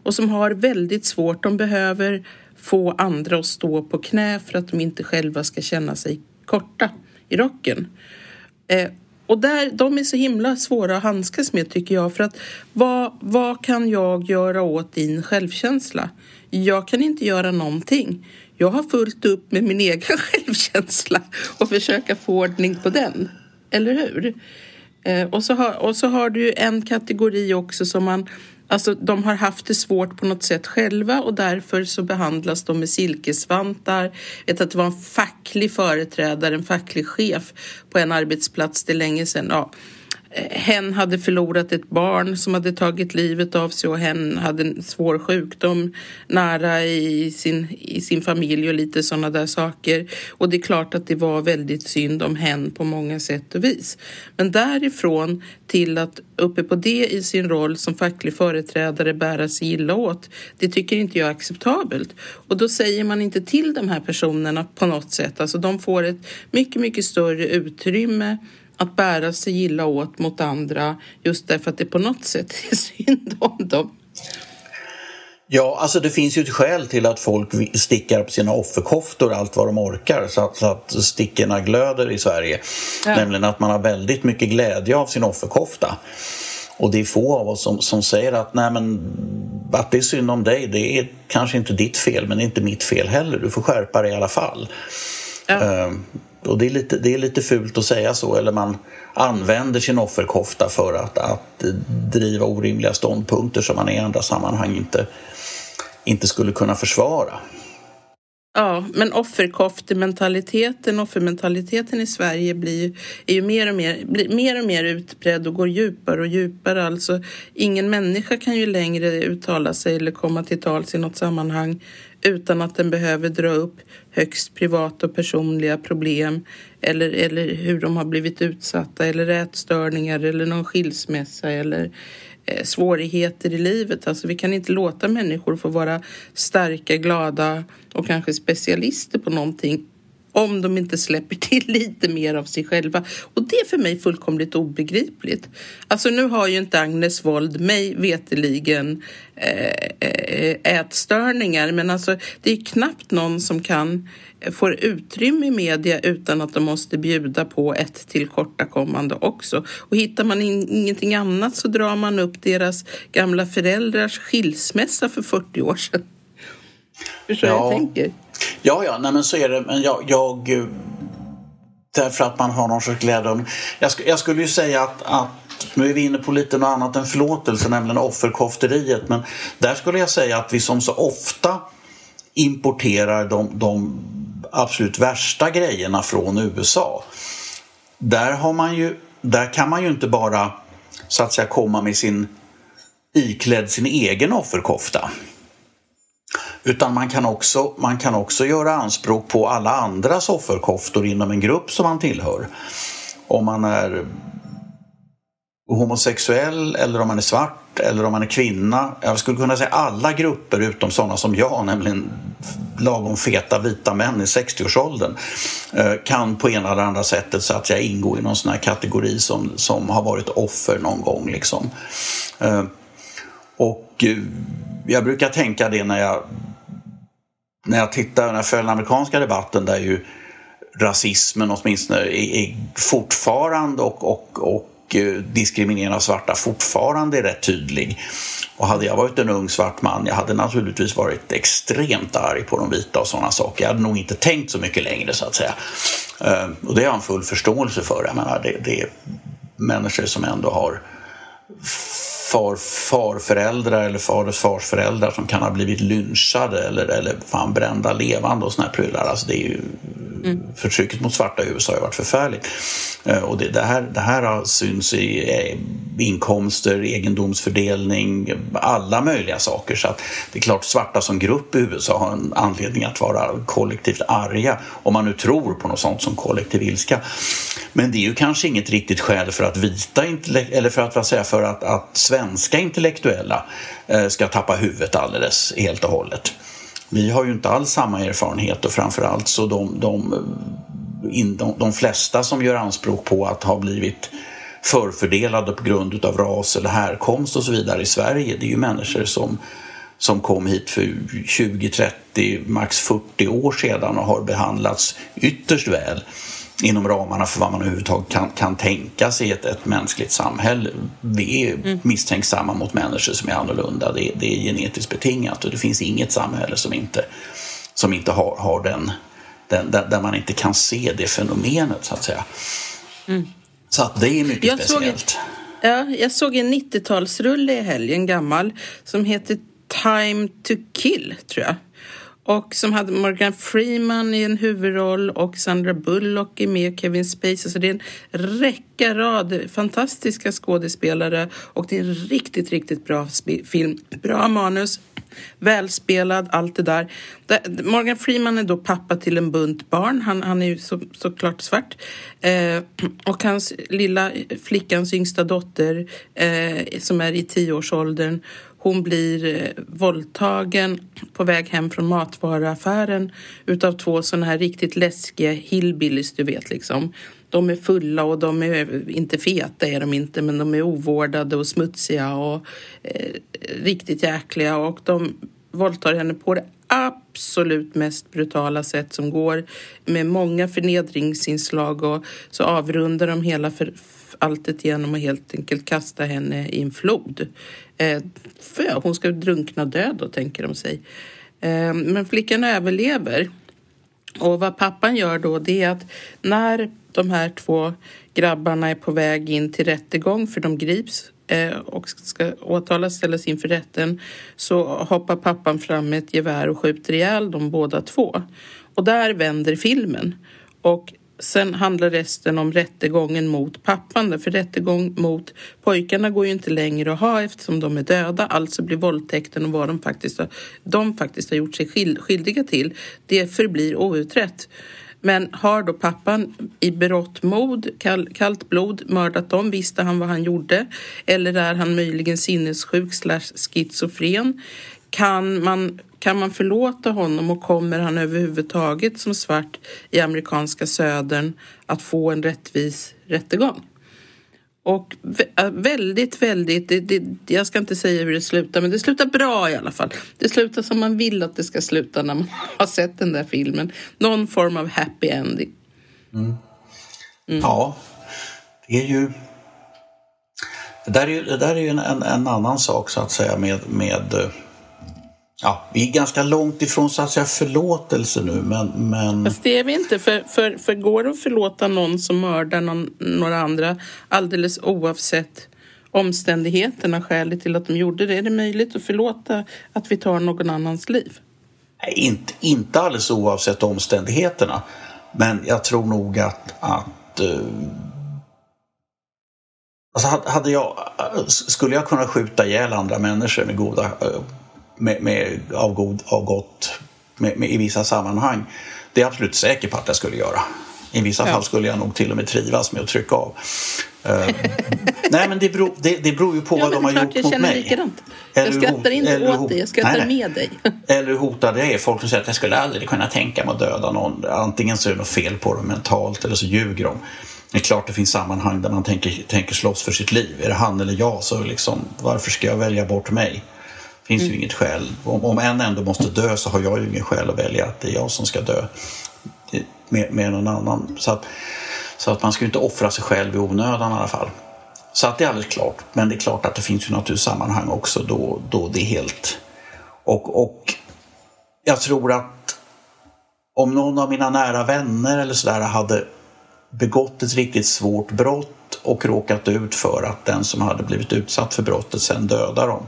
och som har väldigt svårt. De behöver få andra att stå på knä för att de inte själva ska känna sig korta i rocken. Eh, och där, de är så himla svåra att handskas med tycker jag. För att vad, vad kan jag göra åt din självkänsla? Jag kan inte göra någonting. Jag har fullt upp med min egen självkänsla och försöka få ordning på den. Eller hur? Eh, och, så har, och så har du en kategori också som man Alltså de har haft det svårt på något sätt själva och därför så behandlas de med silkesvantar. Jag vet att det var en facklig företrädare, en facklig chef på en arbetsplats det länge sedan. Ja, hen hade förlorat ett barn som hade tagit livet av sig och hen hade en svår sjukdom nära i sin, i sin familj och lite sådana där saker. Och det är klart att det var väldigt synd om hen på många sätt och vis. Men därifrån till att uppe på det i sin roll som facklig företrädare bära sig illa åt, det tycker inte jag är acceptabelt. Och då säger man inte till de här personerna på något sätt, alltså de får ett mycket, mycket större utrymme att bära sig illa åt mot andra just därför att det på något sätt är synd om dem. Ja, alltså det finns ju ett skäl till att folk stickar på sina offerkoftor allt vad de orkar så att, så att stickorna glöder i Sverige. Ja. Nämligen att man har väldigt mycket glädje av sin offerkofta. Och det är få av oss som, som säger att nej men att det är synd om dig, det är kanske inte ditt fel men det är inte mitt fel heller. Du får skärpa dig i alla fall. Ja. Och det är, lite, det är lite fult att säga så, eller man använder sin offerkofta för att, att driva orimliga ståndpunkter som man i andra sammanhang inte, inte skulle kunna försvara. Ja, men offerkoftementaliteten, offermentaliteten i Sverige blir, är ju mer och mer, blir mer och mer utbredd och går djupare och djupare. Alltså, ingen människa kan ju längre uttala sig eller komma till tals i något sammanhang utan att den behöver dra upp högst privata och personliga problem eller, eller hur de har blivit utsatta eller ätstörningar eller någon skilsmässa eller eh, svårigheter i livet. Alltså vi kan inte låta människor få vara starka, glada och kanske specialister på någonting om de inte släpper till lite mer av sig själva. Och det är för mig fullkomligt obegripligt. Alltså nu har ju inte Agnes Wold mig veteligen eh, eh, ätstörningar men alltså det är knappt någon som kan få utrymme i media utan att de måste bjuda på ett tillkortakommande också. Och hittar man in, ingenting annat så drar man upp deras gamla föräldrars skilsmässa för 40 år sedan. Förstår ja. jag tänker? Ja, ja, nej men så är det. Men jag, jag därför att man har någon sorts glädje. Jag, jag skulle ju säga att, att nu är vi inne på lite något annat än förlåtelse, nämligen offerkofteriet. Men där skulle jag säga att vi som så ofta importerar de, de absolut värsta grejerna från USA. Där, har man ju, där kan man ju inte bara så att säga komma med sin iklädd sin egen offerkofta. Utan man kan, också, man kan också göra anspråk på alla andras offerkoftor inom en grupp som man tillhör. Om man är homosexuell eller om man är svart eller om man är kvinna. Jag skulle kunna säga alla grupper utom sådana som jag, nämligen lagom feta vita män i 60-årsåldern eh, kan på ena eller andra sättet så att jag ingår i någon sån här kategori som, som har varit offer någon gång. Liksom. Eh, och och eh, jag brukar tänka det när jag när jag tittar, när jag följer den amerikanska debatten där ju rasismen åtminstone är, är fortfarande och, och, och eh, diskrimineringen av svarta fortfarande är rätt tydlig. Och hade jag varit en ung svart man, jag hade naturligtvis varit extremt arg på de vita och sådana saker. Jag hade nog inte tänkt så mycket längre så att säga. Eh, och det har jag en full förståelse för. Jag menar, det, det är människor som ändå har far, farföräldrar eller faders farsföräldrar som kan ha blivit lynchade eller, eller fan brända levande och såna här prylar. Alltså det är ju, mm. Förtrycket mot svarta i USA har varit förfärligt. Eh, och det, det, här, det här har syns i eh, inkomster, egendomsfördelning, alla möjliga saker. Så att det är klart, svarta som grupp i USA har en anledning att vara kollektivt arga om man nu tror på något sånt som kollektiv ilska. Men det är ju kanske inget riktigt skäl för att vita, eller för att, vad säga, för att, att svenska svenska intellektuella eh, ska tappa huvudet alldeles helt och hållet. Vi har ju inte alls samma erfarenhet och framförallt så de, de, eh, de, de flesta som gör anspråk på att ha blivit förfördelade på grund av ras eller härkomst och så vidare i Sverige, det är ju människor som som kom hit för 20, 30, max 40 år sedan och har behandlats ytterst väl inom ramarna för vad man överhuvudtaget kan, kan tänka sig i ett, ett mänskligt samhälle. Vi är mm. misstänksamma mot människor som är annorlunda. Det, det är genetiskt betingat och det finns inget samhälle som inte, som inte har, har den, den där, där, man inte kan se det fenomenet så att säga. Mm. Så att det är mycket jag speciellt. Såg, ja, jag såg en 90-talsrulle i helgen, gammal, som heter Time to kill, tror jag och som hade Morgan Freeman i en huvudroll och Sandra Bullock är med, Kevin Spacey. Så det är en räcka rad fantastiska skådespelare och det är en riktigt, riktigt bra film. Bra manus, välspelad, allt det där. Morgan Freeman är då pappa till en bunt barn. Han, han är ju så, såklart svart. Eh, och hans lilla flickans yngsta dotter eh, som är i tioårsåldern hon blir eh, våldtagen på väg hem från matvaruaffären utav två sådana här riktigt läskiga hillbillies, du vet liksom. De är fulla och de är eh, inte feta är de inte, men de är ovårdade och smutsiga och eh, riktigt jäkliga och de våldtar henne på det absolut mest brutala sätt som går med många förnedringsinslag och så avrundar de hela för, alltet genom att helt enkelt kasta henne i en flod. Eh, för hon ska drunkna död då, tänker de sig. Eh, men flickan överlever. Och vad pappan gör då, det är att när de här två grabbarna är på väg in till rättegång, för de grips eh, och ska åtalas, ställas inför rätten, så hoppar pappan fram med ett gevär och skjuter ihjäl dem båda två. Och där vänder filmen. Och Sen handlar resten om rättegången mot pappan. För rättegång mot pojkarna går ju inte längre att ha eftersom de är döda. Alltså blir våldtäkten och vad de faktiskt har, de faktiskt har gjort sig skyldiga till, det förblir outrett. Men har då pappan i berått mod, kall, kallt blod, mördat dem? Visste han vad han gjorde? Eller är han möjligen sinnessjuk slash schizofren? Kan man kan man förlåta honom och kommer han överhuvudtaget som svart i amerikanska södern att få en rättvis rättegång? Och väldigt, väldigt, det, det, jag ska inte säga hur det slutar, men det slutar bra i alla fall. Det slutar som man vill att det ska sluta när man har sett den där filmen. Någon form av happy ending. Mm. Mm. Ja, det är ju... Det där är ju, det där är ju en, en, en, annan sak så att säga med, med Ja, vi är ganska långt ifrån så att säga förlåtelse nu men... men... Fast det är vi inte, för, för, för går det att förlåta någon som mördar någon, några andra alldeles oavsett omständigheterna, skälet till att de gjorde det? Är det möjligt att förlåta att vi tar någon annans liv? Nej, inte, inte alldeles oavsett omständigheterna. Men jag tror nog att, att uh... Alltså hade jag, skulle jag kunna skjuta ihjäl andra människor med goda uh, med, med, av, god, av gott med, med, i vissa sammanhang. Det är jag absolut säker på att jag skulle göra. I vissa ja. fall skulle jag nog till och med trivas med att trycka av. Uh, nej men det beror, det, det beror ju på ja, vad de har gjort mot mig. Likadant. Jag skrattar inte åt dig, jag skrattar nej, med dig. eller hur hotade jag är. Folk som säger att jag skulle aldrig kunna tänka mig att döda någon. Antingen så är det något fel på dem mentalt eller så ljuger de. Det är klart det finns sammanhang där man tänker, tänker slåss för sitt liv. Är det han eller jag så liksom, varför ska jag välja bort mig? Finns mm. ju inget skäl. Om, om en ändå måste dö så har jag ju ingen skäl att välja att det är jag som ska dö med, med någon annan. Så att, så att man ska ju inte offra sig själv i onödan i alla fall. Så att det är alldeles klart. Men det är klart att det finns ju naturligtvis sammanhang också då, då det är helt... Och, och jag tror att om någon av mina nära vänner eller sådär hade begått ett riktigt svårt brott och råkat ut för att den som hade blivit utsatt för brottet sen dödar dem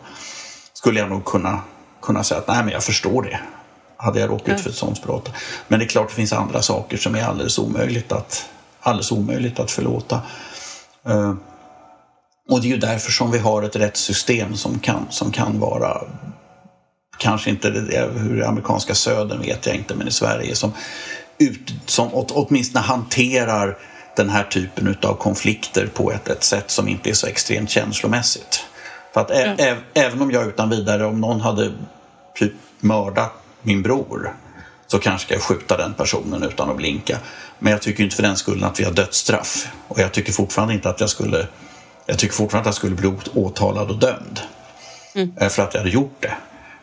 skulle jag nog kunna, kunna säga att nej, men jag förstår det. Hade jag råkat ut för ett sånt brott. Men det är klart det finns andra saker som är alldeles omöjligt att, alldeles omöjligt att förlåta. Uh, och det är ju därför som vi har ett rättssystem som kan, som kan vara kanske inte det, hur det amerikanska södern vet jag inte, men i Sverige som, ut, som åtminstone hanterar den här typen av konflikter på ett, ett sätt som inte är så extremt känslomässigt. För att ja. även om jag utan vidare, om någon hade typ mördat min bror så kanske ska jag skjuta den personen utan att blinka. Men jag tycker inte för den skullen att vi har dödsstraff. Och jag tycker fortfarande inte att jag skulle jag tycker fortfarande att jag skulle bli åtalad och dömd. Mm. Eh, för att jag hade gjort det.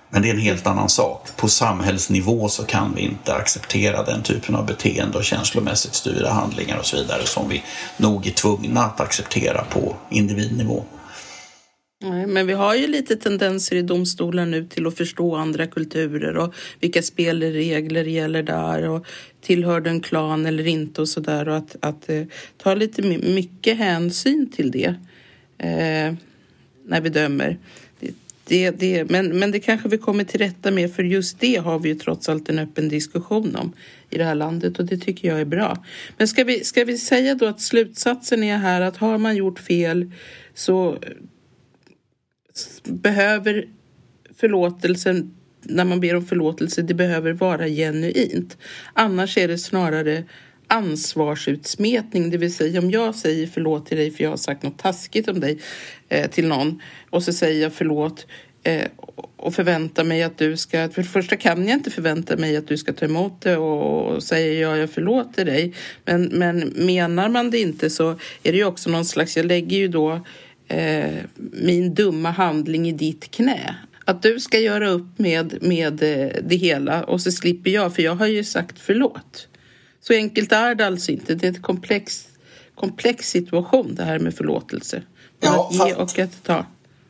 Men det är en helt annan sak. På samhällsnivå så kan vi inte acceptera den typen av beteende och känslomässigt styrda handlingar och så vidare som vi nog är tvungna att acceptera på individnivå. Nej, men vi har ju lite tendenser i domstolen nu till att förstå andra kulturer och vilka spelregler gäller där och tillhör du en klan eller inte och sådär och att, att eh, ta lite mycket hänsyn till det eh, när vi dömer. Det det, det, men, men det kanske vi kommer till rätta med för just det har vi ju trots allt en öppen diskussion om i det här landet och det tycker jag är bra. Men ska vi, ska vi säga då att slutsatsen är här att har man gjort fel så behöver förlåtelsen när man ber om förlåtelse, det behöver vara genuint. Annars är det snarare ansvarsutsmetning, det vill säga om jag säger förlåt till dig för jag har sagt något taskigt om dig eh, till någon och så säger jag förlåt eh, och förväntar mig att du ska, för det första kan jag inte förvänta mig att du ska ta emot det och, och säga ja, jag förlåter dig. Men, men menar man det inte så är det ju också någon slags, jag lägger ju då eh, min dumma handling i ditt knä. Att du ska göra upp med, med eh, det hela och så slipper jag, för jag har ju sagt förlåt. Så enkelt är det alltså inte. Det är en komplex, komplex situation det här med förlåtelse. Ja, att ge och att ta.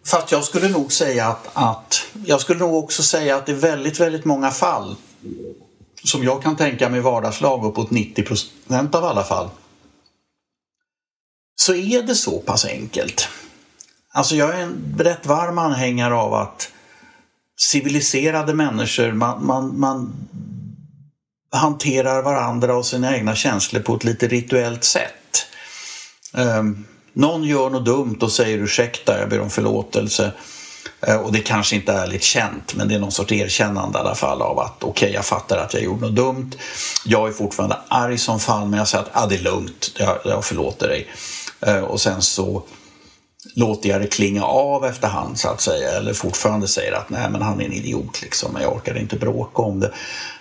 Fast jag skulle nog säga att, att jag skulle nog också säga att det är väldigt, väldigt många fall som jag kan tänka mig vardagslag uppåt 90 procent av alla fall så är det så pass enkelt. Alltså jag är en rätt varm anhängare av att civiliserade människor, man, man, man hanterar varandra och sina egna känslor på ett lite rituellt sätt. Um, någon gör något dumt och säger ursäkta, jag ber om förlåtelse. Uh, och det kanske inte är ärligt känt, men det är någon sorts erkännande i alla fall av att okej, okay, jag fattar att jag gjorde något dumt. Jag är fortfarande arg som fan, men jag säger att ah, det är lugnt, jag, jag förlåter dig. Uh, och sen så låter jag det klinga av efterhand så att säga eller fortfarande säger att nej men han är en idiot liksom, men jag orkar inte bråka om det.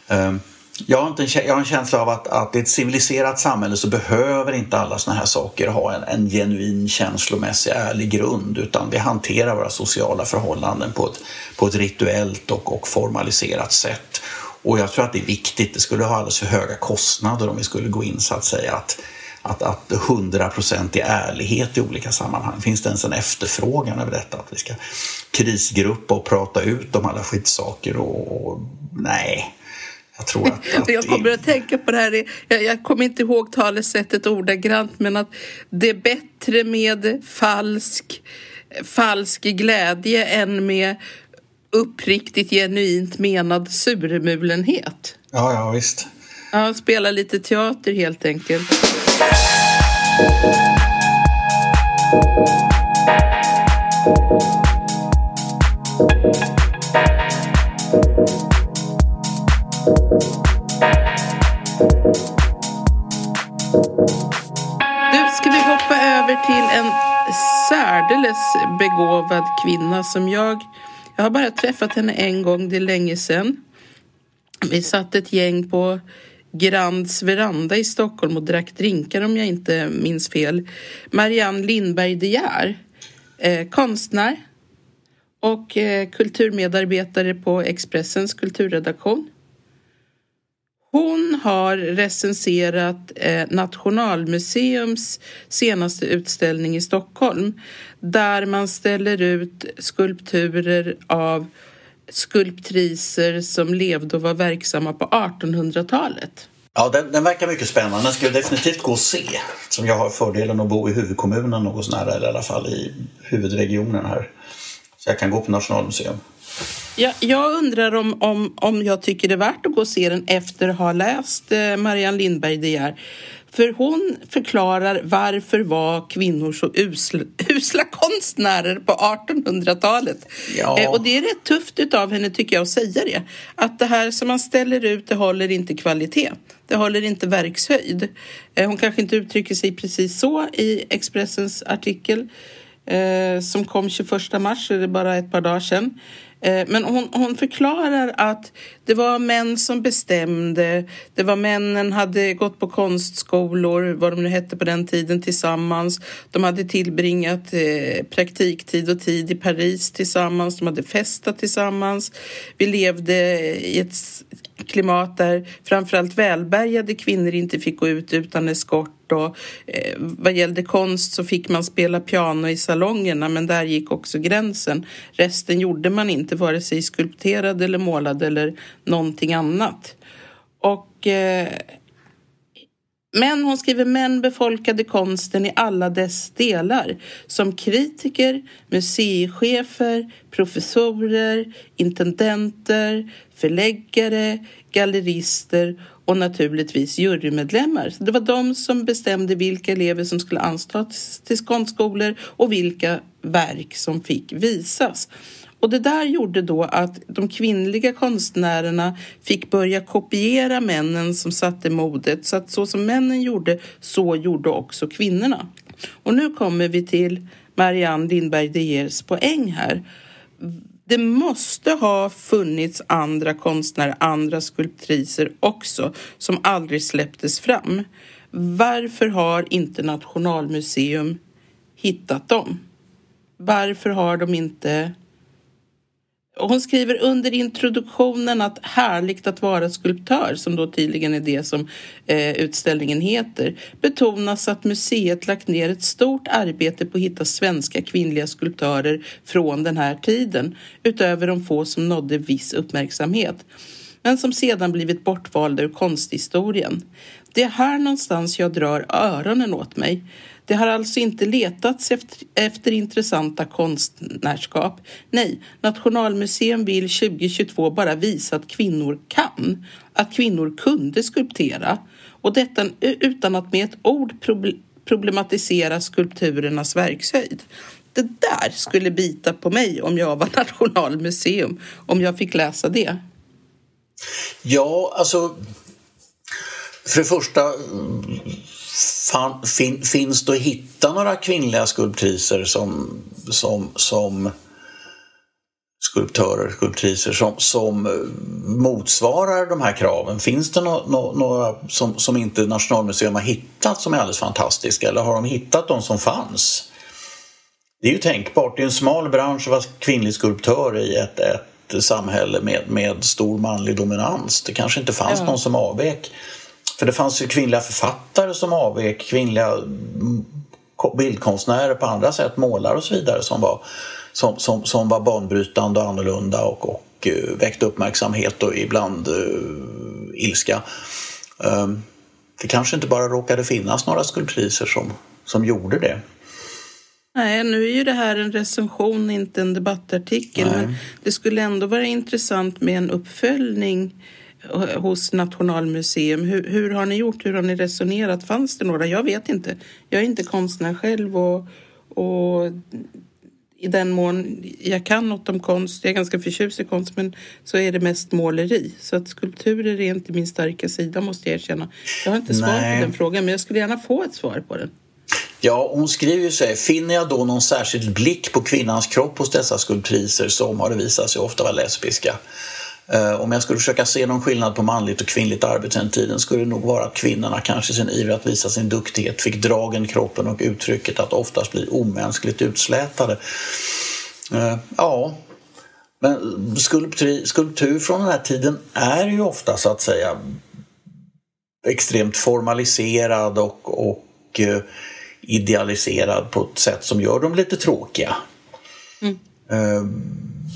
Ehm, jag har, inte en, jag har en känsla av att, att i ett civiliserat samhälle så behöver inte alla såna här saker ha en, en genuin känslomässig ärlig grund utan vi hanterar våra sociala förhållanden på ett, på ett rituellt och, och formaliserat sätt. Och jag tror att det är viktigt, det skulle ha alldeles för höga kostnader om vi skulle gå in så att säga att att, att 100% i ärlighet i olika sammanhang. Finns det ens en efterfrågan över detta? Att vi ska krisgruppa och prata ut om alla skitsaker och, och nej. Jag, tror att, att jag kommer att tänka på det här, jag, jag kommer inte ihåg talesättet ordagrant, men att det är bättre med falsk, falsk glädje än med uppriktigt genuint menad surmulenhet. Ja, ja visst. Ja, spela lite teater helt enkelt. Ska vi hoppa över till en särdeles begåvad kvinna som jag... Jag har bara träffat henne en gång, det är länge sedan. Vi satt ett gäng på Grands veranda i Stockholm och drack drinkar om jag inte minns fel. Marianne Lindberg De Geer, eh, konstnär och eh, kulturmedarbetare på Expressens kulturredaktion. Hon har recenserat eh, Nationalmuseums senaste utställning i Stockholm där man ställer ut skulpturer av skulptriser som levde och var verksamma på 1800-talet. Ja, den, den, verkar mycket spännande. Den ska definitivt gå att se. Som jag har fördelen att bo i huvudkommunen något nära, eller i alla fall i huvudregionen här. Så jag kan gå på Nationalmuseum. Ja, jag undrar om, om, om jag tycker det är värt att gå och se den efter att ha läst eh, Marianne Lindberg De. För hon förklarar varför var kvinnor så usla, usla konstnärer på 1800-talet. Ja. Eh, och det är rätt tufft av henne tycker jag att säga det. Att det här som man ställer ut det håller inte kvalitet. Det håller inte verkshöjd. Eh, hon kanske inte uttrycker sig precis så i Expressens artikel eh, som kom 21 mars, så det är bara ett par dagar sedan. Eh, men hon, hon förklarar att det var män som bestämde. Det var männen hade gått på konstskolor, vad de nu hette på den tiden, tillsammans. De hade tillbringat eh, praktiktid och tid i Paris tillsammans. De hade festat tillsammans. Vi levde i ett klimat där framförallt välbärgade kvinnor inte fick gå ut utan eskort och eh, vad gällde konst så fick man spela piano i salongerna men där gick också gränsen. Resten gjorde man inte, vare sig skulpterad eller målad eller någonting annat. Och eh, men hon skriver män befolkade konsten i alla dess delar som kritiker, museichefer, professorer, intendenter, förläggare, gallerister och naturligtvis jurymedlemmar. Så det var de som bestämde vilka elever som skulle anstas till konstskolor och vilka verk som fick visas. Och det där gjorde då att de kvinnliga konstnärerna fick börja kopiera männen som satte modet. Så att så som männen gjorde, så gjorde också kvinnorna. Och nu kommer vi till Marianne Lindberg de Geers poäng här. Det måste ha funnits andra konstnärer, andra skulptriser också, som aldrig släpptes fram. Varför har inte Nationalmuseum hittat dem? Varför har de inte hon skriver under introduktionen att härligt att vara skulptör, som då tydligen är det som eh, utställningen heter, betonas att museet lagt ner ett stort arbete på att hitta svenska kvinnliga skulptörer från den här tiden, utöver de få som nådde viss uppmärksamhet men som sedan blivit bortvalda ur konsthistorien. Det är här någonstans jag drar öronen åt mig. Det har alltså inte letats efter, efter intressanta konstnärskap. Nej, Nationalmuseum vill 2022 bara visa att kvinnor kan, att kvinnor kunde skulptera och detta utan att med ett ord problematisera skulpturernas verkshöjd. Det där skulle bita på mig om jag var Nationalmuseum, om jag fick läsa det. Ja, alltså för det första fan, fin, finns det att hitta några kvinnliga skulptriser som, som, som skulptörer, skulptriser som, som motsvarar de här kraven? Finns det no, no, några som, som inte Nationalmuseum har hittat som är alldeles fantastiska eller har de hittat de som fanns? Det är ju tänkbart. Det är en smal bransch att vara kvinnlig skulptör i ett, ett samhälle med, med stor manlig dominans. Det kanske inte fanns ja. någon som avvek. För det fanns ju kvinnliga författare som avvek, kvinnliga bildkonstnärer på andra sätt, målare och så vidare som var, som, som, som var banbrytande och annorlunda och, och uh, väckte uppmärksamhet och ibland uh, ilska. Um, det kanske inte bara råkade finnas några skulptriser som, som gjorde det. Nej, nu är ju det här en recension, inte en debattartikel. Nej. Men det skulle ändå vara intressant med en uppföljning hos Nationalmuseum. Hur, hur, har ni gjort? Hur har ni resonerat? Fanns det några? Jag vet inte. Jag är inte konstnär själv och, och i den mån jag kan något om konst, jag är ganska förtjust i konst, men så är det mest måleri. Så att skulpturer är inte min starka sida måste jag erkänna. Jag har inte svar Nej. på den frågan, men jag skulle gärna få ett svar på den. Ja, hon skriver ju så här, finner jag då någon särskild blick på kvinnans kropp hos dessa skulptriser som har det visat sig ofta vara lesbiska? Eh, om jag skulle försöka se någon skillnad på manligt och kvinnligt arbete den tiden skulle det nog vara att kvinnorna kanske sin iver att visa sin duktighet fick dragen kroppen och uttrycket att oftast bli omänskligt utslätade. Eh, ja, men skulptur, skulptur från den här tiden är ju ofta så att säga extremt formaliserad och, och eh, idealiserad på ett sätt som gör dem lite tråkiga. Mm.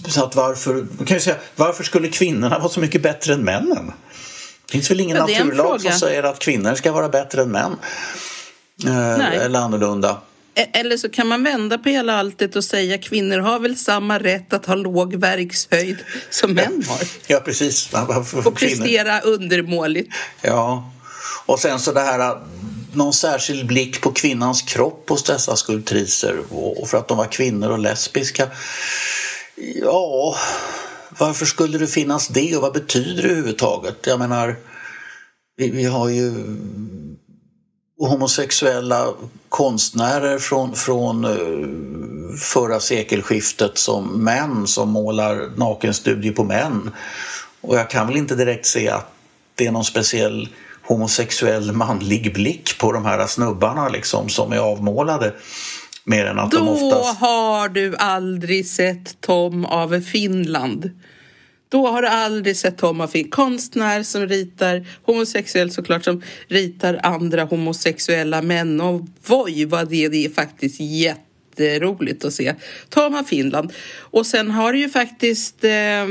Så att varför, kan jag säga, varför skulle kvinnorna vara så mycket bättre än männen? Det finns väl ingen ja, naturlag som säger att kvinnor ska vara bättre än män? Eh, eller annorlunda. E- eller så kan man vända på hela alltet och säga att kvinnor har väl samma rätt att ha låg verkshöjd som män har. Ja, precis. Och prestera undermåligt. Ja, och sen så det här någon särskild blick på kvinnans kropp hos dessa skulptriser och för att de var kvinnor och lesbiska. Ja, varför skulle det finnas det och vad betyder det överhuvudtaget? Jag menar, vi, vi har ju homosexuella konstnärer från, från eh, förra sekelskiftet som män som målar nakenstudier på män. Och jag kan väl inte direkt se att det är någon speciell homosexuell manlig blick på de här snubbarna liksom som är avmålade. Mer än att Då de oftast... har du aldrig sett Tom av Finland. Då har du aldrig sett Tom av Finland. Konstnär som ritar, homosexuell såklart, som ritar andra homosexuella män. Och voj vad det, det är faktiskt jätteroligt att se. Tom av Finland. Och sen har du ju faktiskt eh,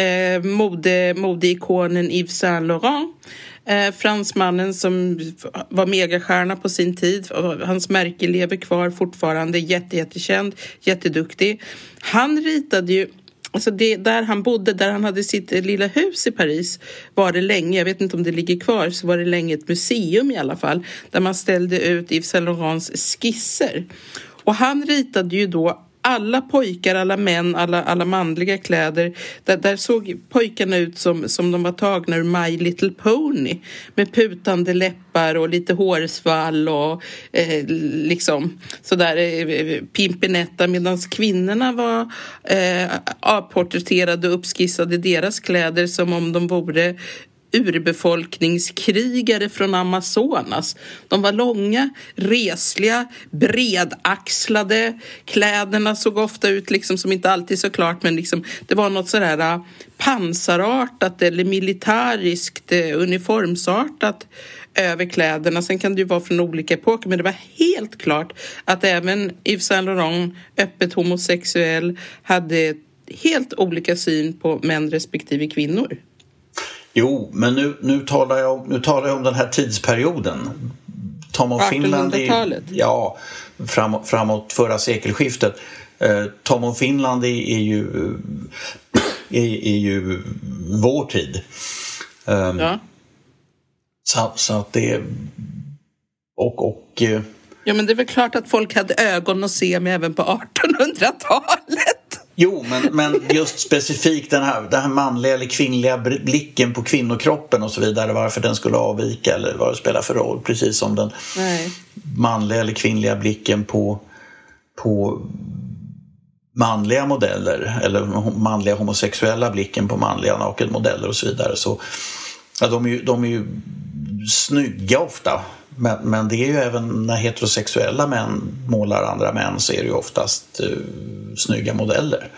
eh, mode, modeikonen Yves Saint Laurent Eh, fransmannen som var megastjärna på sin tid. Hans märke lever kvar fortfarande. Jätte, jättekänd, jätteduktig. Han ritade ju Alltså det, där han bodde, där han hade sitt lilla hus i Paris var det länge, jag vet inte om det ligger kvar, så var det länge ett museum i alla fall där man ställde ut Yves Saint Laurents skisser. Och han ritade ju då alla pojkar, alla män, alla, alla manliga kläder. Där, där såg pojkarna ut som, som de var tagna ur My Little Pony. Med putande läppar och lite hårsvall och eh, liksom sådär eh, pimpinetta. Medan kvinnorna var eh, avporträtterade och uppskissade deras kläder som om de vore urbefolkningskrigare från Amazonas. De var långa, resliga, bredaxlade. Kläderna såg ofta ut liksom som inte alltid så klart men liksom det var något sådär äh, pansarartat eller militäriskt äh, uniformsartat över kläderna. Sen kan det ju vara från olika epoker men det var helt klart att även Yves Saint Laurent, öppet homosexuell, hade helt olika syn på män respektive kvinnor. Jo, men nu, nu, talar jag om, nu talar jag om den här tidsperioden. Tom of Finland är, Ja, framåt, framåt förra sekelskiftet. Eh, Tom of Finland är, är ju, är, är, ju vår tid. Um, ja. Så, så att det... Och... och eh, Ja, men det är väl klart att folk hade ögon att se med även på 1800-talet. Jo, men, men just specifikt den här, den här manliga eller kvinnliga blicken på kvinnokroppen och så vidare, varför den skulle avvika eller vad det spelar för roll. Precis som den Nej. manliga eller kvinnliga blicken på, på manliga modeller eller manliga homosexuella blicken på manliga nakenmodeller och så vidare. Så, ja, de, är ju, de är ju snygga ofta men, men det är ju även när heterosexuella män målar andra män så är det ju oftast uh, snygga modeller.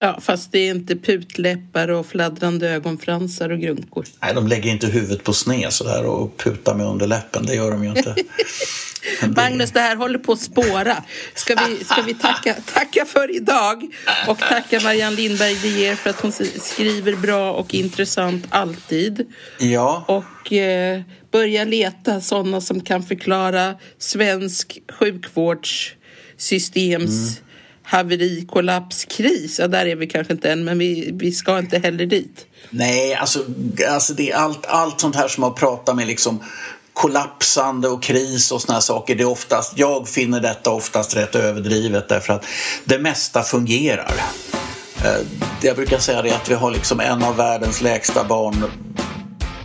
Ja, fast det är inte putläppar och fladdrande ögonfransar och grunkor. Nej, de lägger inte huvudet på sned sådär och putar med underläppen. Det gör de ju inte. Magnus, det här håller på att spåra. Ska vi, ska vi tacka, tacka för idag och tacka Marianne Lindberg de ger för att hon skriver bra och intressant alltid. Ja. Och eh, börja leta sådana som kan förklara svensk sjukvårdssystems mm haveri, kollaps, kris. Ja, där är vi kanske inte än, men vi, vi ska inte heller dit. Nej, alltså, alltså det är allt, allt sånt här som har pratat med liksom kollapsande och kris och såna här saker. Det är oftast, jag finner detta oftast rätt överdrivet därför att det mesta fungerar. Eh, jag brukar säga det att vi har liksom en av världens lägsta barn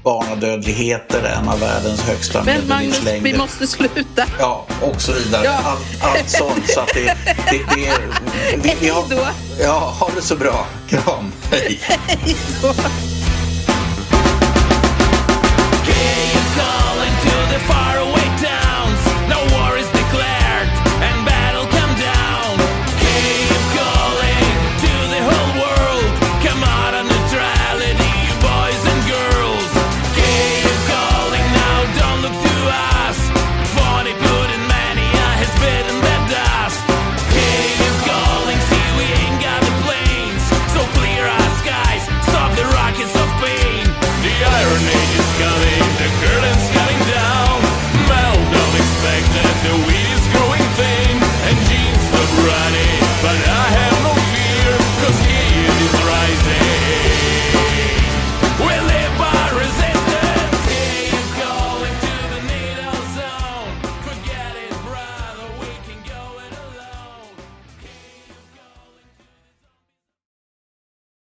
barnadödligheter, en av världens högsta Men Magnus, vi måste sluta. Ja, och så vidare. Ja. Allt, allt sånt. Så att det, det, det är... Vi, har, ja, ha det så bra. Kram. Hej. Hej då. town